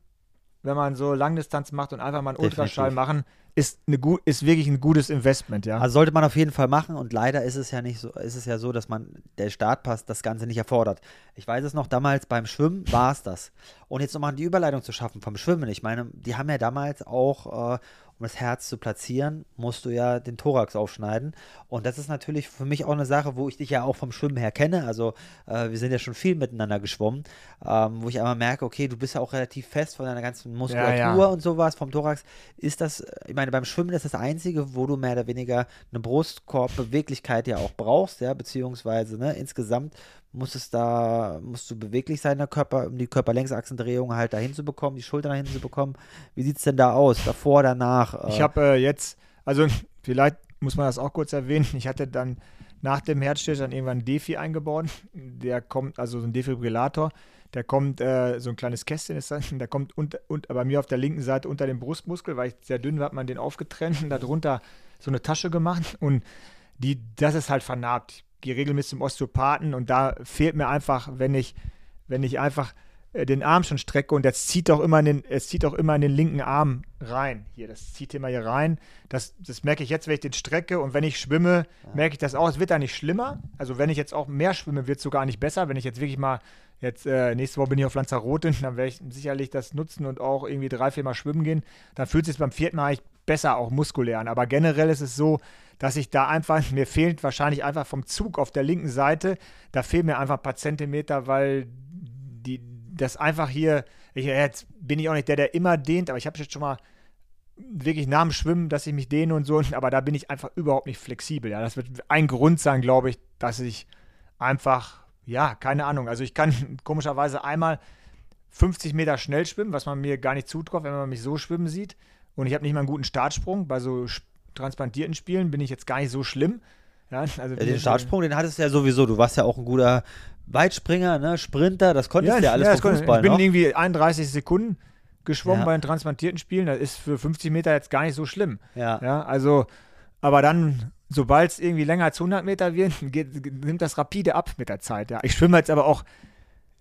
wenn man so Langdistanz macht und einfach mal einen Ultraschall machen, ist, eine ist wirklich ein gutes Investment, ja. Also sollte man auf jeden Fall machen und leider ist es ja nicht so, ist es ja so, dass man der Startpass das Ganze nicht erfordert. Ich weiß es noch, damals beim Schwimmen war es das. Und jetzt nochmal die Überleitung zu schaffen vom Schwimmen. Ich meine, die haben ja damals auch äh, um das Herz zu platzieren, musst du ja den Thorax aufschneiden. Und das ist natürlich für mich auch eine Sache, wo ich dich ja auch vom Schwimmen her kenne. Also äh, wir sind ja schon viel miteinander geschwommen, ähm, wo ich aber merke, okay, du bist ja auch relativ fest von deiner ganzen Muskulatur ja, ja. und sowas vom Thorax. Ist das, ich meine, beim Schwimmen ist das Einzige, wo du mehr oder weniger eine Brustkorbbeweglichkeit ja auch brauchst, ja, beziehungsweise ne, insgesamt muss es da, musst du beweglich sein, der Körper, um die Körperlängsachsendrehung halt dahin zu bekommen, die Schultern dahin zu bekommen. Wie sieht es denn da aus? Davor, danach? Äh? Ich habe äh, jetzt, also vielleicht muss man das auch kurz erwähnen, ich hatte dann nach dem Herzstillstand irgendwann einen Defi eingebaut. Der kommt, also so ein Defibrillator, der kommt, äh, so ein kleines Kästchen ist das, der kommt unter, und, bei mir auf der linken Seite unter dem Brustmuskel, weil ich sehr dünn war, hat man den aufgetrennt und darunter so eine Tasche gemacht und die, das ist halt vernarbt gehe regelmäßig zum Osteopathen und da fehlt mir einfach, wenn ich, wenn ich einfach äh, den Arm schon strecke und das zieht auch immer in den, es zieht auch immer in den linken Arm rein. Hier, das zieht immer hier rein. Das, das merke ich jetzt, wenn ich den strecke und wenn ich schwimme, merke ich das auch. Es wird da nicht schlimmer. Also wenn ich jetzt auch mehr schwimme, wird es sogar nicht besser. Wenn ich jetzt wirklich mal Jetzt äh, nächste Woche bin ich auf Lanzarote, dann werde ich sicherlich das nutzen und auch irgendwie drei, vier Mal schwimmen gehen. Dann fühlt es sich beim vierten Mal eigentlich besser, auch muskulär. Aber generell ist es so, dass ich da einfach, mir fehlt wahrscheinlich einfach vom Zug auf der linken Seite, da fehlen mir einfach ein paar Zentimeter, weil die, das einfach hier, ich, jetzt bin ich auch nicht der, der immer dehnt, aber ich habe jetzt schon mal wirklich nach dem Schwimmen, dass ich mich dehne und so, aber da bin ich einfach überhaupt nicht flexibel. Ja, das wird ein Grund sein, glaube ich, dass ich einfach, ja, keine Ahnung, also ich kann komischerweise einmal 50 Meter schnell schwimmen, was man mir gar nicht zutraut, wenn man mich so schwimmen sieht. Und ich habe nicht mal einen guten Startsprung. Bei so transplantierten Spielen bin ich jetzt gar nicht so schlimm. Ja, also ja, den Startsprung, den hattest du ja sowieso. Du warst ja auch ein guter Weitspringer, ne? Sprinter, das konntest du ja alles ja, vom Fußball Ich bin noch. irgendwie 31 Sekunden geschwommen ja. bei den transplantierten Spielen. Das ist für 50 Meter jetzt gar nicht so schlimm. Ja. ja also, aber dann, sobald es irgendwie länger als 100 Meter wird, geht, nimmt das rapide ab mit der Zeit. Ja. Ich schwimme jetzt aber auch,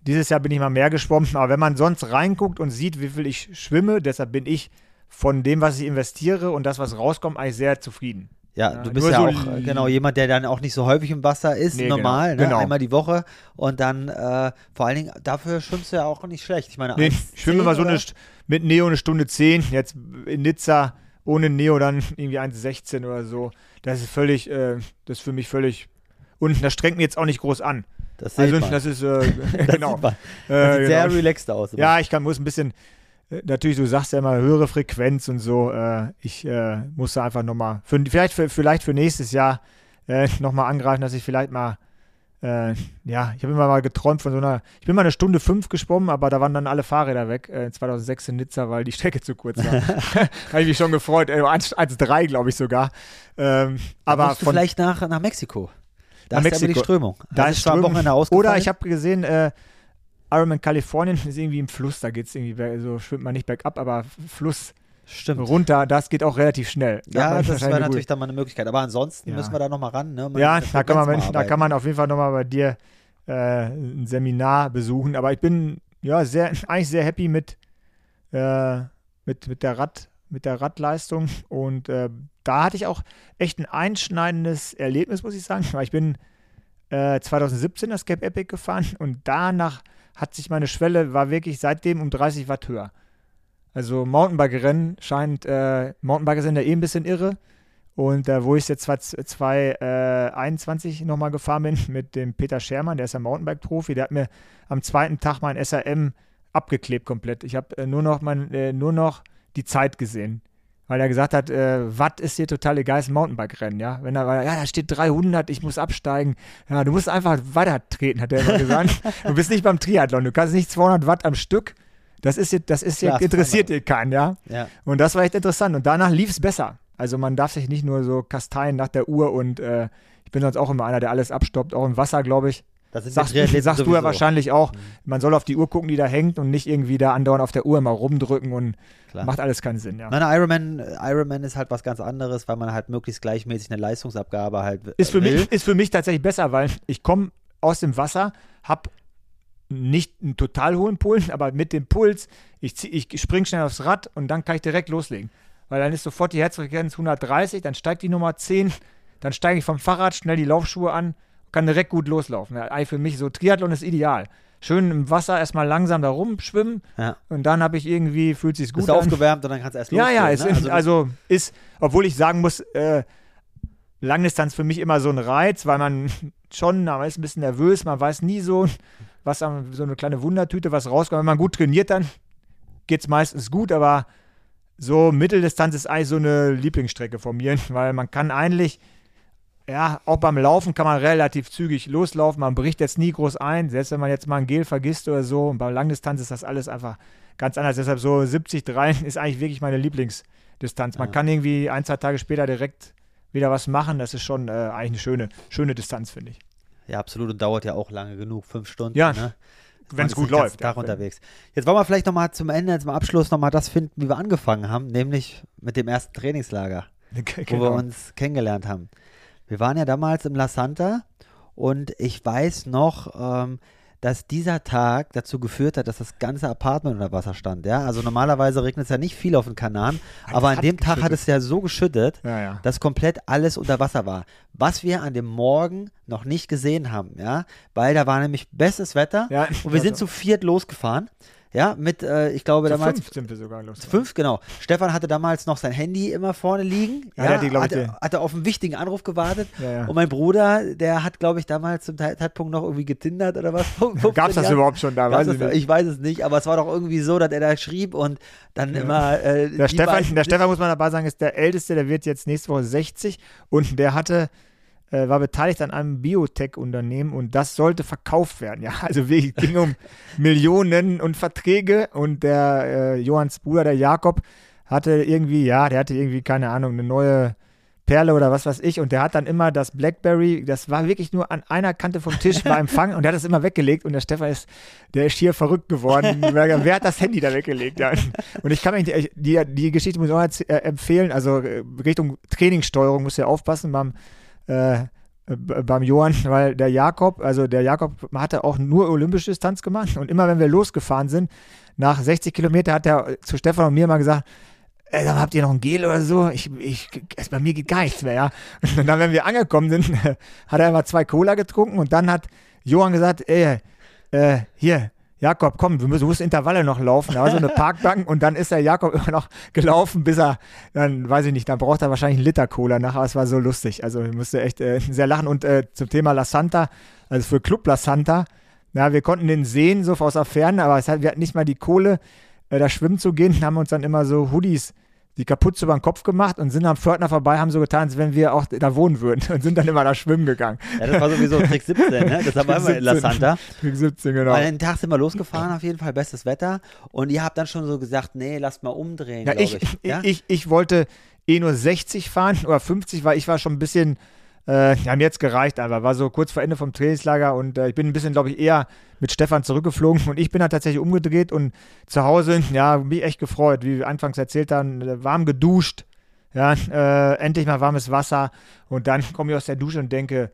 dieses Jahr bin ich mal mehr geschwommen, aber wenn man sonst reinguckt und sieht, wie viel ich schwimme, deshalb bin ich von dem, was ich investiere und das, was rauskommt, eigentlich sehr zufrieden. Ja, ja, du bist ja so auch äh, genau jemand, der dann auch nicht so häufig im Wasser ist, nee, normal, genau. Ne? Genau. einmal die Woche und dann äh, vor allen Dingen dafür schwimmst du ja auch nicht schlecht. Ich meine, nee, ich schwimme mal so eine mit Neo eine Stunde 10, jetzt in Nizza ohne Neo dann irgendwie 1,16 oder so. Das ist völlig, äh, das ist für mich völlig und das strengt mir jetzt auch nicht groß an. Das also, man. das ist äh, das genau. Sieht das sieht sehr genau. relaxed aus. Immer. Ja, ich kann muss ein bisschen äh, natürlich, du sagst ja immer höhere Frequenz und so. Äh, ich äh, musste einfach nochmal, vielleicht für, vielleicht für nächstes Jahr äh, nochmal angreifen, dass ich vielleicht mal äh, ja, ich habe immer mal geträumt von so einer, ich bin mal eine Stunde fünf geschwommen, aber da waren dann alle Fahrräder weg, äh, 2006 in Nizza, weil die Strecke zu kurz war. habe ich mich schon gefreut, äh, 1,3 glaube ich sogar. Ähm, aber von, vielleicht nach, nach Mexiko. Da ist ja die. Strömung. Da Das ist Strömung. Oder ich habe gesehen, äh, Ironman Kalifornien ist irgendwie im Fluss, da geht es irgendwie, ber- so schwimmt man nicht bergab, aber Fluss Stimmt. runter, das geht auch relativ schnell. Da Ja, das wäre natürlich dann mal eine Möglichkeit. Aber ansonsten Ja. müssen wir da nochmal ran. Ne? Man- Ja, da kann, man, da kann man auf jeden Fall nochmal bei dir äh, ein Seminar besuchen. Aber ich bin ja sehr, eigentlich sehr happy mit, äh, mit, mit, der Rad, mit der Radleistung. Und äh, da hatte ich auch echt ein einschneidendes Erlebnis, muss ich sagen. Weil ich bin äh, 2017 das Cape Epic gefahren und danach hat sich meine Schwelle, war wirklich seitdem um 30 Watt höher. Also Mountainbike-Rennen scheint, äh, Mountainbiker sind ja eh ein bisschen irre. Und äh, wo ich jetzt 2021 nochmal gefahren bin mit dem Peter Schermann, der ist ja Mountainbike-Profi, der hat mir am zweiten Tag mein SRM abgeklebt komplett. Ich habe äh, nur, äh, nur noch die Zeit gesehen. Weil er gesagt hat, äh, Watt ist hier total egal, ist ein Mountainbike-Rennen, ja. Wenn er, ja, da steht 300, ich muss absteigen. Ja, du musst einfach weiter treten, hat er immer gesagt. du bist nicht beim Triathlon, du kannst nicht 200 Watt am Stück. Das ist, jetzt- das ist Klar, interessiert dir keinen, ja. Ja. Und das war echt interessant. Und danach lief es besser. Also man darf sich nicht nur so kasteien nach der Uhr und äh, ich bin sonst auch immer einer, der alles abstoppt, auch im Wasser, glaube ich. Das sind Sagst, sagst du ja wahrscheinlich auch, Mhm. man soll auf die Uhr gucken, die da hängt und nicht irgendwie da andauernd auf der Uhr mal rumdrücken und Klar. macht alles keinen Sinn, ja. Nein, Ironman, Ironman ist halt was ganz anderes, weil man halt möglichst gleichmäßig eine Leistungsabgabe halt Ist für, will. mich, ist für mich tatsächlich besser, weil ich komme aus dem Wasser, habe nicht einen total hohen Puls, aber mit dem Puls, ich, zieh- ich spring schnell aufs Rad und dann kann ich direkt loslegen. Weil dann ist sofort die Herzfrequenz 130, dann steigt die Nummer 10, dann steige ich vom Fahrrad schnell die Laufschuhe an, kann direkt gut loslaufen. Ja, für mich so, Triathlon ist ideal. Schön im Wasser erstmal langsam da rumschwimmen Ja. und dann habe ich irgendwie, fühlt sich gut Bist an. aufgewärmt und dann kannst du erst Ja, losgehen. ja, es ne? ist, also, ist, obwohl ich sagen muss, äh, Langdistanz für mich immer so ein Reiz, weil man schon, man ist ein bisschen nervös, man weiß nie so, was so eine kleine Wundertüte, was rauskommt. Wenn man gut trainiert, dann geht es meistens gut, aber so Mitteldistanz ist eigentlich so eine Lieblingsstrecke von mir, weil man kann eigentlich, ja, auch beim Laufen kann man relativ zügig loslaufen, man bricht jetzt nie groß ein, selbst wenn man jetzt mal ein Gel vergisst oder so. Und bei Langdistanz ist das alles einfach ganz anders. Deshalb so 70, 3 ist eigentlich wirklich meine Lieblingsdistanz. Man Ja. kann irgendwie ein, zwei Tage später direkt wieder was machen. Das ist schon äh, eigentlich eine schöne, schöne Distanz, finde ich. Ja, absolut. Und dauert ja auch lange genug, fünf Stunden. Ja, ne? Wenn es gut läuft. Tag ja. unterwegs. Jetzt wollen wir vielleicht nochmal zum Ende, zum Abschluss nochmal das finden, wie wir angefangen haben, nämlich mit dem ersten Trainingslager, wo wir Genau. uns kennengelernt haben. Wir waren ja damals im La Santa und ich weiß noch, ähm, dass dieser Tag dazu geführt hat, dass das ganze Apartment unter Wasser stand. Ja? Also normalerweise regnet es ja nicht viel auf den Kanaren, Es aber an hat dem Tag hat es ja so geschüttet, Ja, ja. dass komplett alles unter Wasser war. Was wir an dem Morgen noch nicht gesehen haben, ja, weil da war nämlich bestes Wetter ja. und wir sind zu viert losgefahren, ja, mit, äh, ich glaube zu damals fünf sind wir sogar los. zu fünf, genau. Stefan hatte damals noch sein Handy immer vorne liegen, Ja, ja, die, glaub ich, hatte, hatte auf einen wichtigen Anruf gewartet Ja, ja. und mein Bruder, der hat, glaube ich, damals zum Zeitpunkt noch irgendwie getindert oder was. Gab es das überhaupt schon da? Weiß ich das, ich weiß es nicht, aber es war doch irgendwie so, dass er da schrieb und dann immer äh, Der Stefan, beiden- der Stefan, muss man dabei sagen, ist der Älteste, der wird jetzt nächste Woche 60 und der hatte, äh, war beteiligt an einem Biotech-Unternehmen und das sollte verkauft werden. Ja, also es ging um Millionen und Verträge und der äh, Johanns Bruder, der Jakob, hatte irgendwie, ja, der hatte irgendwie, keine Ahnung, eine neue Perle oder was weiß ich und der hat dann immer das Blackberry, das war wirklich nur an einer Kante vom Tisch bei Empfang und der hat das immer weggelegt und der Stefan ist, der ist hier verrückt geworden. wer, hat das Handy da weggelegt? Ja. Und ich kann mir die, die, Geschichte muss ich auch äh, empfehlen, also äh, Richtung Trainingssteuerung muss ja aufpassen beim äh, beim Johann, weil der Jakob, also der Jakob hatte auch nur olympische Distanz gemacht und immer wenn wir losgefahren sind, nach 60 Kilometer hat er zu Stefan und mir mal gesagt, Ey, dann habt ihr noch ein Gel oder so? Ich, ich, bei mir geht gar nichts mehr, ja. Und dann, wenn wir angekommen sind, hat er immer zwei Cola getrunken und dann hat Johann gesagt, ey, äh, hier, Jakob, komm, wir müssen, du musst Intervalle noch laufen. Da war so eine Parkbank und dann ist der Jakob immer noch gelaufen, bis er, dann weiß ich nicht, dann braucht er wahrscheinlich einen Liter Cola nachher. Es war so lustig. Also ich musste echt äh, sehr lachen. Und äh, zum Thema La Santa, also für Club La Santa, ja, wir konnten den sehen, so aus der Ferne, aber es hat, wir hatten nicht mal die Kohle, äh, da schwimmen zu gehen, haben uns dann immer so Hoodies die Kapuze über den Kopf gemacht und sind am Pförtner vorbei, haben so getan, als wenn wir auch da wohnen würden und sind dann immer da schwimmen gegangen. Ja, das war sowieso Trick 17, ne? Das haben wir immer in La Santa. Trick 17, genau. Weil den Tag sind wir losgefahren, auf jeden Fall, bestes Wetter. Und ihr habt dann schon so gesagt, nee, lasst mal umdrehen, ja, ich, ich. Ja? ich, ich wollte eh nur 60 fahren oder 50, weil ich war schon ein bisschen äh, mir jetzt gereicht, aber war so kurz vor Ende vom Trainingslager und äh, ich bin ein bisschen, glaube ich, eher mit Stefan zurückgeflogen und ich bin dann tatsächlich umgedreht und zu Hause, ja, mich echt gefreut, wie wir anfangs erzählt haben, äh, warm geduscht, ja, äh, endlich mal warmes Wasser und dann komme ich aus der Dusche und denke,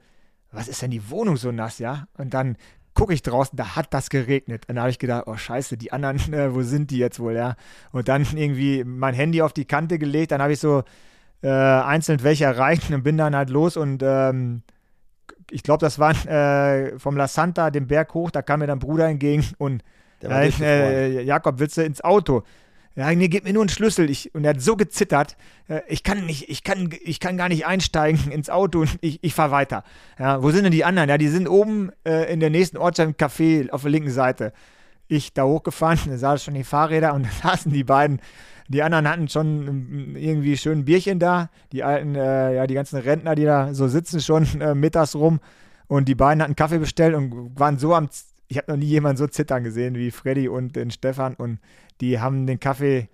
was ist denn die Wohnung so nass, ja? Und dann gucke ich draußen, da hat das geregnet. Und dann habe ich gedacht, oh scheiße, die anderen, äh, wo sind die jetzt wohl, ja? Und dann irgendwie mein Handy auf die Kante gelegt, dann habe ich so äh, einzeln welche erreicht und bin dann halt los und ähm, ich glaube, das war äh, vom La Santa, dem Berg hoch, da kam mir dann Bruder entgegen und äh, Jakob, willst du ins Auto? Ja, nee, gib mir nur einen Schlüssel. Ich, und er hat so gezittert, äh, ich kann nicht, ich kann, ich kann gar nicht einsteigen ins Auto und ich, ich fahre weiter. Ja, wo sind denn die anderen? Ja, die sind oben äh, in der nächsten Ortschaft im Café auf der linken Seite. Ich da hochgefahren, da saßen schon die Fahrräder und da saßen die beiden die anderen hatten schon ähm, irgendwie schön Bierchen da. Die alten, äh, ja, die ganzen Rentner, die da so sitzen, schon äh, mittags rum. Und die beiden hatten Kaffee bestellt und waren so am. Ich habe noch nie jemanden so zittern gesehen wie Freddy und den Stefan. Und die haben den Kaffee.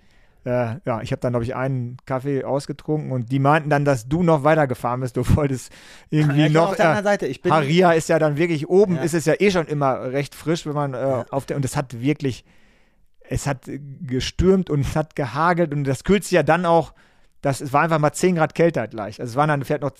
Äh, ja, ich habe dann, glaube ich, einen Kaffee ausgetrunken und die meinten dann, dass du noch weitergefahren bist. Du wolltest irgendwie ja, noch. Auf der äh, Seite. Ich bin Haria ist ja dann wirklich oben, ja. ist es ja eh schon immer recht frisch, wenn man äh, ja. auf der. Und es hat wirklich es hat gestürmt und es hat gehagelt und das kühlt sich ja dann auch, das, es war einfach mal 10 Grad kälter gleich. Also es waren dann vielleicht noch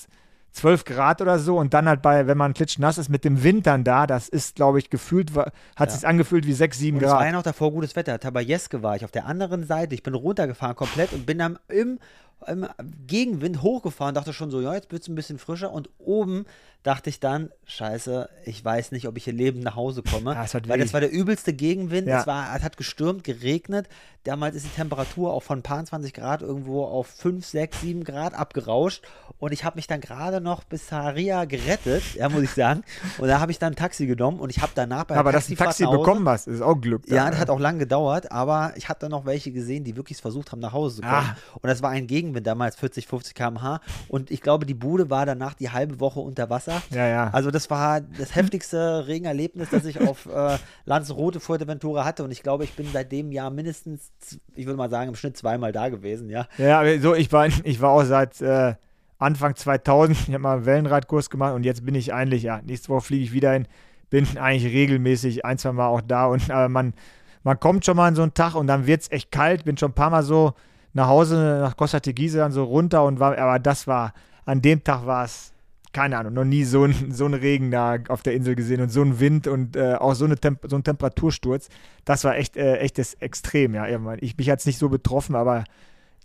12 Grad oder so und dann halt bei, wenn man klitschnass ist mit dem Wind dann da, das ist, glaube ich, gefühlt, hat ja. sich angefühlt wie 6, 7 und Grad. Es war ja noch davor gutes Wetter. Tabajeske war ich auf der anderen Seite. Ich bin runtergefahren komplett und bin dann im, im Gegenwind hochgefahren, dachte schon so, ja, jetzt wird es ein bisschen frischer und oben dachte ich dann, scheiße, ich weiß nicht, ob ich hier lebend nach Hause komme. Ja, weil das war der übelste Gegenwind. Ja. Es, war, es hat gestürmt, geregnet. Damals ist die Temperatur auch von ein paar 20 Grad irgendwo auf 5, 6, 7 Grad abgerauscht. Und ich habe mich dann gerade noch bis Haria gerettet, ja, muss ich sagen. Und da habe ich dann ein Taxi genommen und ich habe danach bei Aber dass du ein Taxi bekommen hast, ist auch Glück. Ja, das hat auch lange gedauert, aber ich habe dann noch welche gesehen, die wirklich versucht haben, nach Hause zu kommen. Ah. Und das war ein Gegenwind damals, 40, 50 km/h. Und ich glaube, die Bude war danach die halbe Woche unter Wasser. Wasser. Ja, ja. Also das war das heftigste Regenerlebnis, das ich auf äh, Lanzarote Fuerteventura hatte und ich glaube, ich bin seit dem Jahr mindestens, ich würde mal sagen, im Schnitt zweimal da gewesen, ja. Ja, so ich war, ich war auch seit äh, Anfang 2000, ich habe mal einen Wellenreitkurs gemacht und jetzt bin ich eigentlich, ja, nächste Woche fliege ich wieder hin, bin eigentlich regelmäßig ein, zwei Mal auch da und äh, man, man kommt schon mal in so einen Tag und dann wird es echt kalt, bin schon ein paar Mal so nach Hause, nach Costa Teguise dann so runter und war, aber das war, an dem Tag war es keine Ahnung, noch nie so, ein, so einen Regen da auf der Insel gesehen und so einen Wind und äh, auch so, eine Temp so einen Temperatursturz. Das war echt, äh, echtes Extrem, ja. Ich, mich hat es nicht so betroffen, aber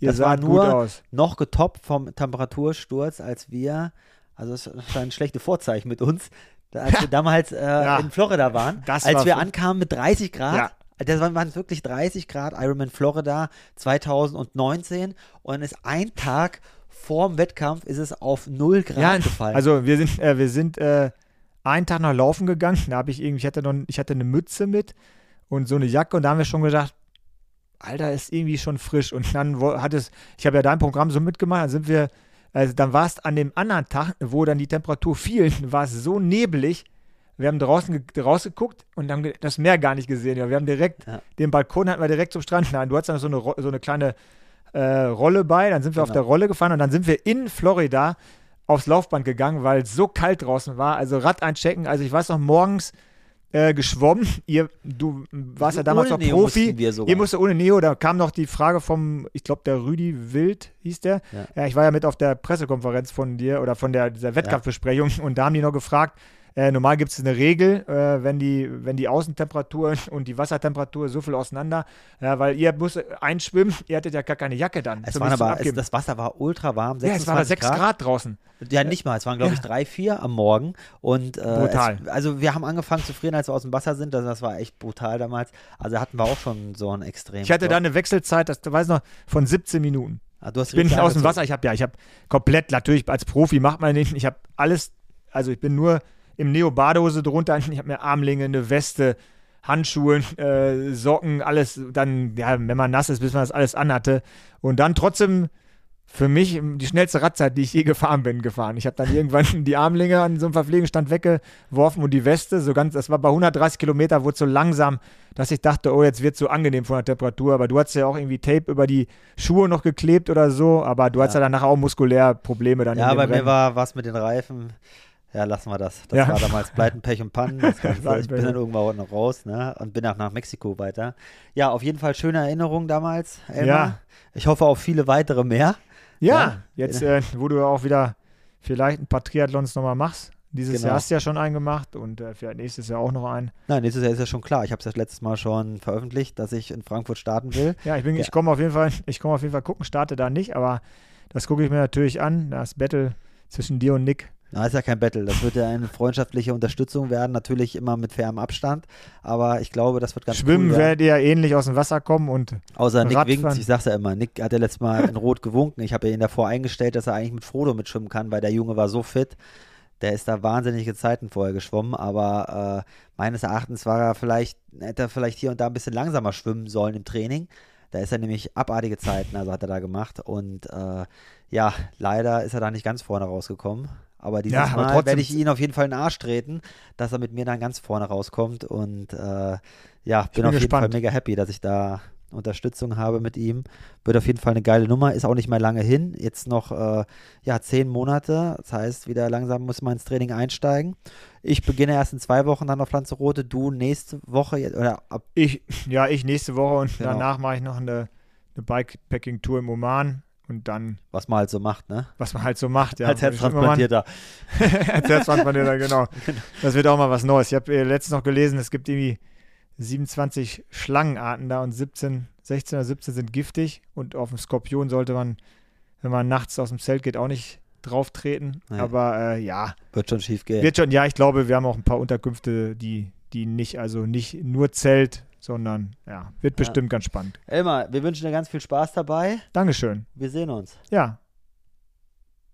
ihr das sah gut aus. noch getoppt vom Temperatursturz, als wir, also es war ein schlechtes Vorzeichen mit uns, als wir damals äh, ja, in Florida waren, als wir ankamen mit 30 Grad. Ja. Das waren, waren wirklich 30 Grad, Ironman Florida 2019 und dann ist ein Tag vorm Wettkampf ist es auf 0 Grad ja, gefallen. Also wir sind, äh, wir sind äh, einen Tag noch laufen gegangen. Da habe ich irgendwie, ich hatte noch, ich hatte eine Mütze mit und so eine Jacke und da haben wir schon gedacht, Alter, ist irgendwie schon frisch. Und dann hat es, ich habe ja dein Programm so mitgemacht, dann sind wir, also dann war es an dem anderen Tag, wo dann die Temperatur fiel, war es so nebelig. Wir haben draußen rausgeguckt und haben das Meer gar nicht gesehen. Wir haben direkt, ja. den Balkon hatten wir direkt zum Strand. Nein, du hattest dann so eine, so eine kleine äh, Rolle bei, dann sind wir genau. auf der Rolle gefahren und dann sind wir in Florida aufs Laufband gegangen, weil es so kalt draußen war. Also Rad einchecken. Also ich weiß noch, morgens äh, geschwommen. Ihr, du warst ja damals noch Profi. Ihr musstet ohne Neo. Da kam noch die Frage vom, ich glaube, der Rüdi Wild hieß der. Ja. ja. ich war ja mit auf der Pressekonferenz von dir oder von der, dieser Wettkampfbesprechung ja. und da haben die noch gefragt, äh, normal gibt es eine Regel, äh, wenn, die, wenn die Außentemperatur und die Wassertemperatur so viel auseinander, ja, weil ihr müsst einschwimmen, ihr hattet ja gar keine Jacke dann. Es war aber, es, das Wasser war ultra warm, ja, es war 6 Grad. Grad. draußen. Ja, nicht mal, es waren glaube ich 3, 4 am Morgen und äh, brutal. Es, also wir haben angefangen zu frieren, als wir aus dem Wasser sind, das, das war echt brutal damals. Also hatten wir auch schon so ein Extrem. Ich hatte da eine Wechselzeit, das weiß noch, von 17 Minuten. Ah, ich bin aus dem Wasser, ich habe ja, ich habe komplett, natürlich als Profi macht man nicht, ich habe alles, also ich bin nur im Neo-Badehose drunter. Ich habe mir Armlinge, eine Weste, Handschuhen, äh, Socken, alles dann, ja, wenn man nass ist, bis man das alles anhatte. Und dann trotzdem für mich die schnellste Radzeit, die ich je gefahren bin, gefahren. Ich habe dann irgendwann die Armlinge an so einem Verpflegungsstand weggeworfen und die Weste, so ganz, das war bei 130 Kilometer, wurde so langsam, dass ich dachte, oh, jetzt wird es so angenehm von der Temperatur. Aber du hast ja auch irgendwie Tape über die Schuhe noch geklebt oder so, aber du ja. hast ja danach auch muskulär Probleme dann. Ja, bei Rennen. mir war was mit den Reifen. Ja, lassen wir das. Das ja. war damals Pleiten, Pech und Pannen. ich bin dann irgendwann noch raus ne? und bin auch nach Mexiko weiter. Ja, auf jeden Fall schöne Erinnerungen damals, Elmar. Ja. Ich hoffe auf viele weitere mehr. Ja, ja. jetzt, äh, wo du auch wieder vielleicht ein paar Triathlons nochmal machst. Dieses genau. Jahr hast du ja schon einen gemacht und äh, vielleicht nächstes Jahr auch noch einen. Nein, nächstes Jahr ist ja schon klar. Ich habe es ja letztes Mal schon veröffentlicht, dass ich in Frankfurt starten will. Ja, ich, bin, ja. ich komme auf jeden Fall, ich komme auf jeden Fall gucken, starte da nicht, aber das gucke ich mir natürlich an. Das Battle zwischen dir und Nick na, ist ja kein Battle. Das wird ja eine freundschaftliche Unterstützung werden, natürlich immer mit fairem Abstand. Aber ich glaube, das wird ganz Schwimmen cool werdet ihr ähnlich aus dem Wasser kommen und. Außer Nick Radfahren. winkt, ich sag's ja immer, Nick hat ja letztes Mal in Rot gewunken. Ich habe ihn davor eingestellt, dass er eigentlich mit Frodo mitschwimmen kann, weil der Junge war so fit. Der ist da wahnsinnige Zeiten vorher geschwommen, aber äh, meines Erachtens war er vielleicht, hätte er vielleicht hier und da ein bisschen langsamer schwimmen sollen im Training. Da ist er nämlich abartige Zeiten, also hat er da gemacht. Und äh, ja, leider ist er da nicht ganz vorne rausgekommen. Aber dieses ja, Mal werde ich ihn auf jeden Fall in den Arsch treten, dass er mit mir dann ganz vorne rauskommt. Und äh, ja, bin, bin auf gespannt. jeden Fall mega happy, dass ich da Unterstützung habe mit ihm. Wird auf jeden Fall eine geile Nummer, ist auch nicht mehr lange hin. Jetzt noch äh, ja, zehn Monate. Das heißt, wieder langsam muss man ins Training einsteigen. Ich beginne erst in zwei Wochen dann auf Lanzarote, du nächste Woche oder ab. Ich, ja, ich nächste Woche und genau. danach mache ich noch eine, eine Bikepacking-Tour im Oman und dann. Was man halt so macht, ne? Was man halt so macht, ja. Als Herztransplantierter. Als Herztransplantierter, genau. Das wird auch mal was Neues. Ich habe äh, letztens noch gelesen, es gibt irgendwie 27 Schlangenarten da und 17, 16 oder 17 sind giftig. Und auf dem Skorpion sollte man, wenn man nachts aus dem Zelt geht, auch nicht drauf treten. Nee. Aber äh, ja. Wird schon schief gehen. Wird schon, ja, ich glaube, wir haben auch ein paar Unterkünfte, die, die nicht, also nicht nur Zelt, sondern ja, wird bestimmt ja. ganz spannend. Elmar, wir wünschen dir ganz viel Spaß dabei. Dankeschön. Wir sehen uns. Ja,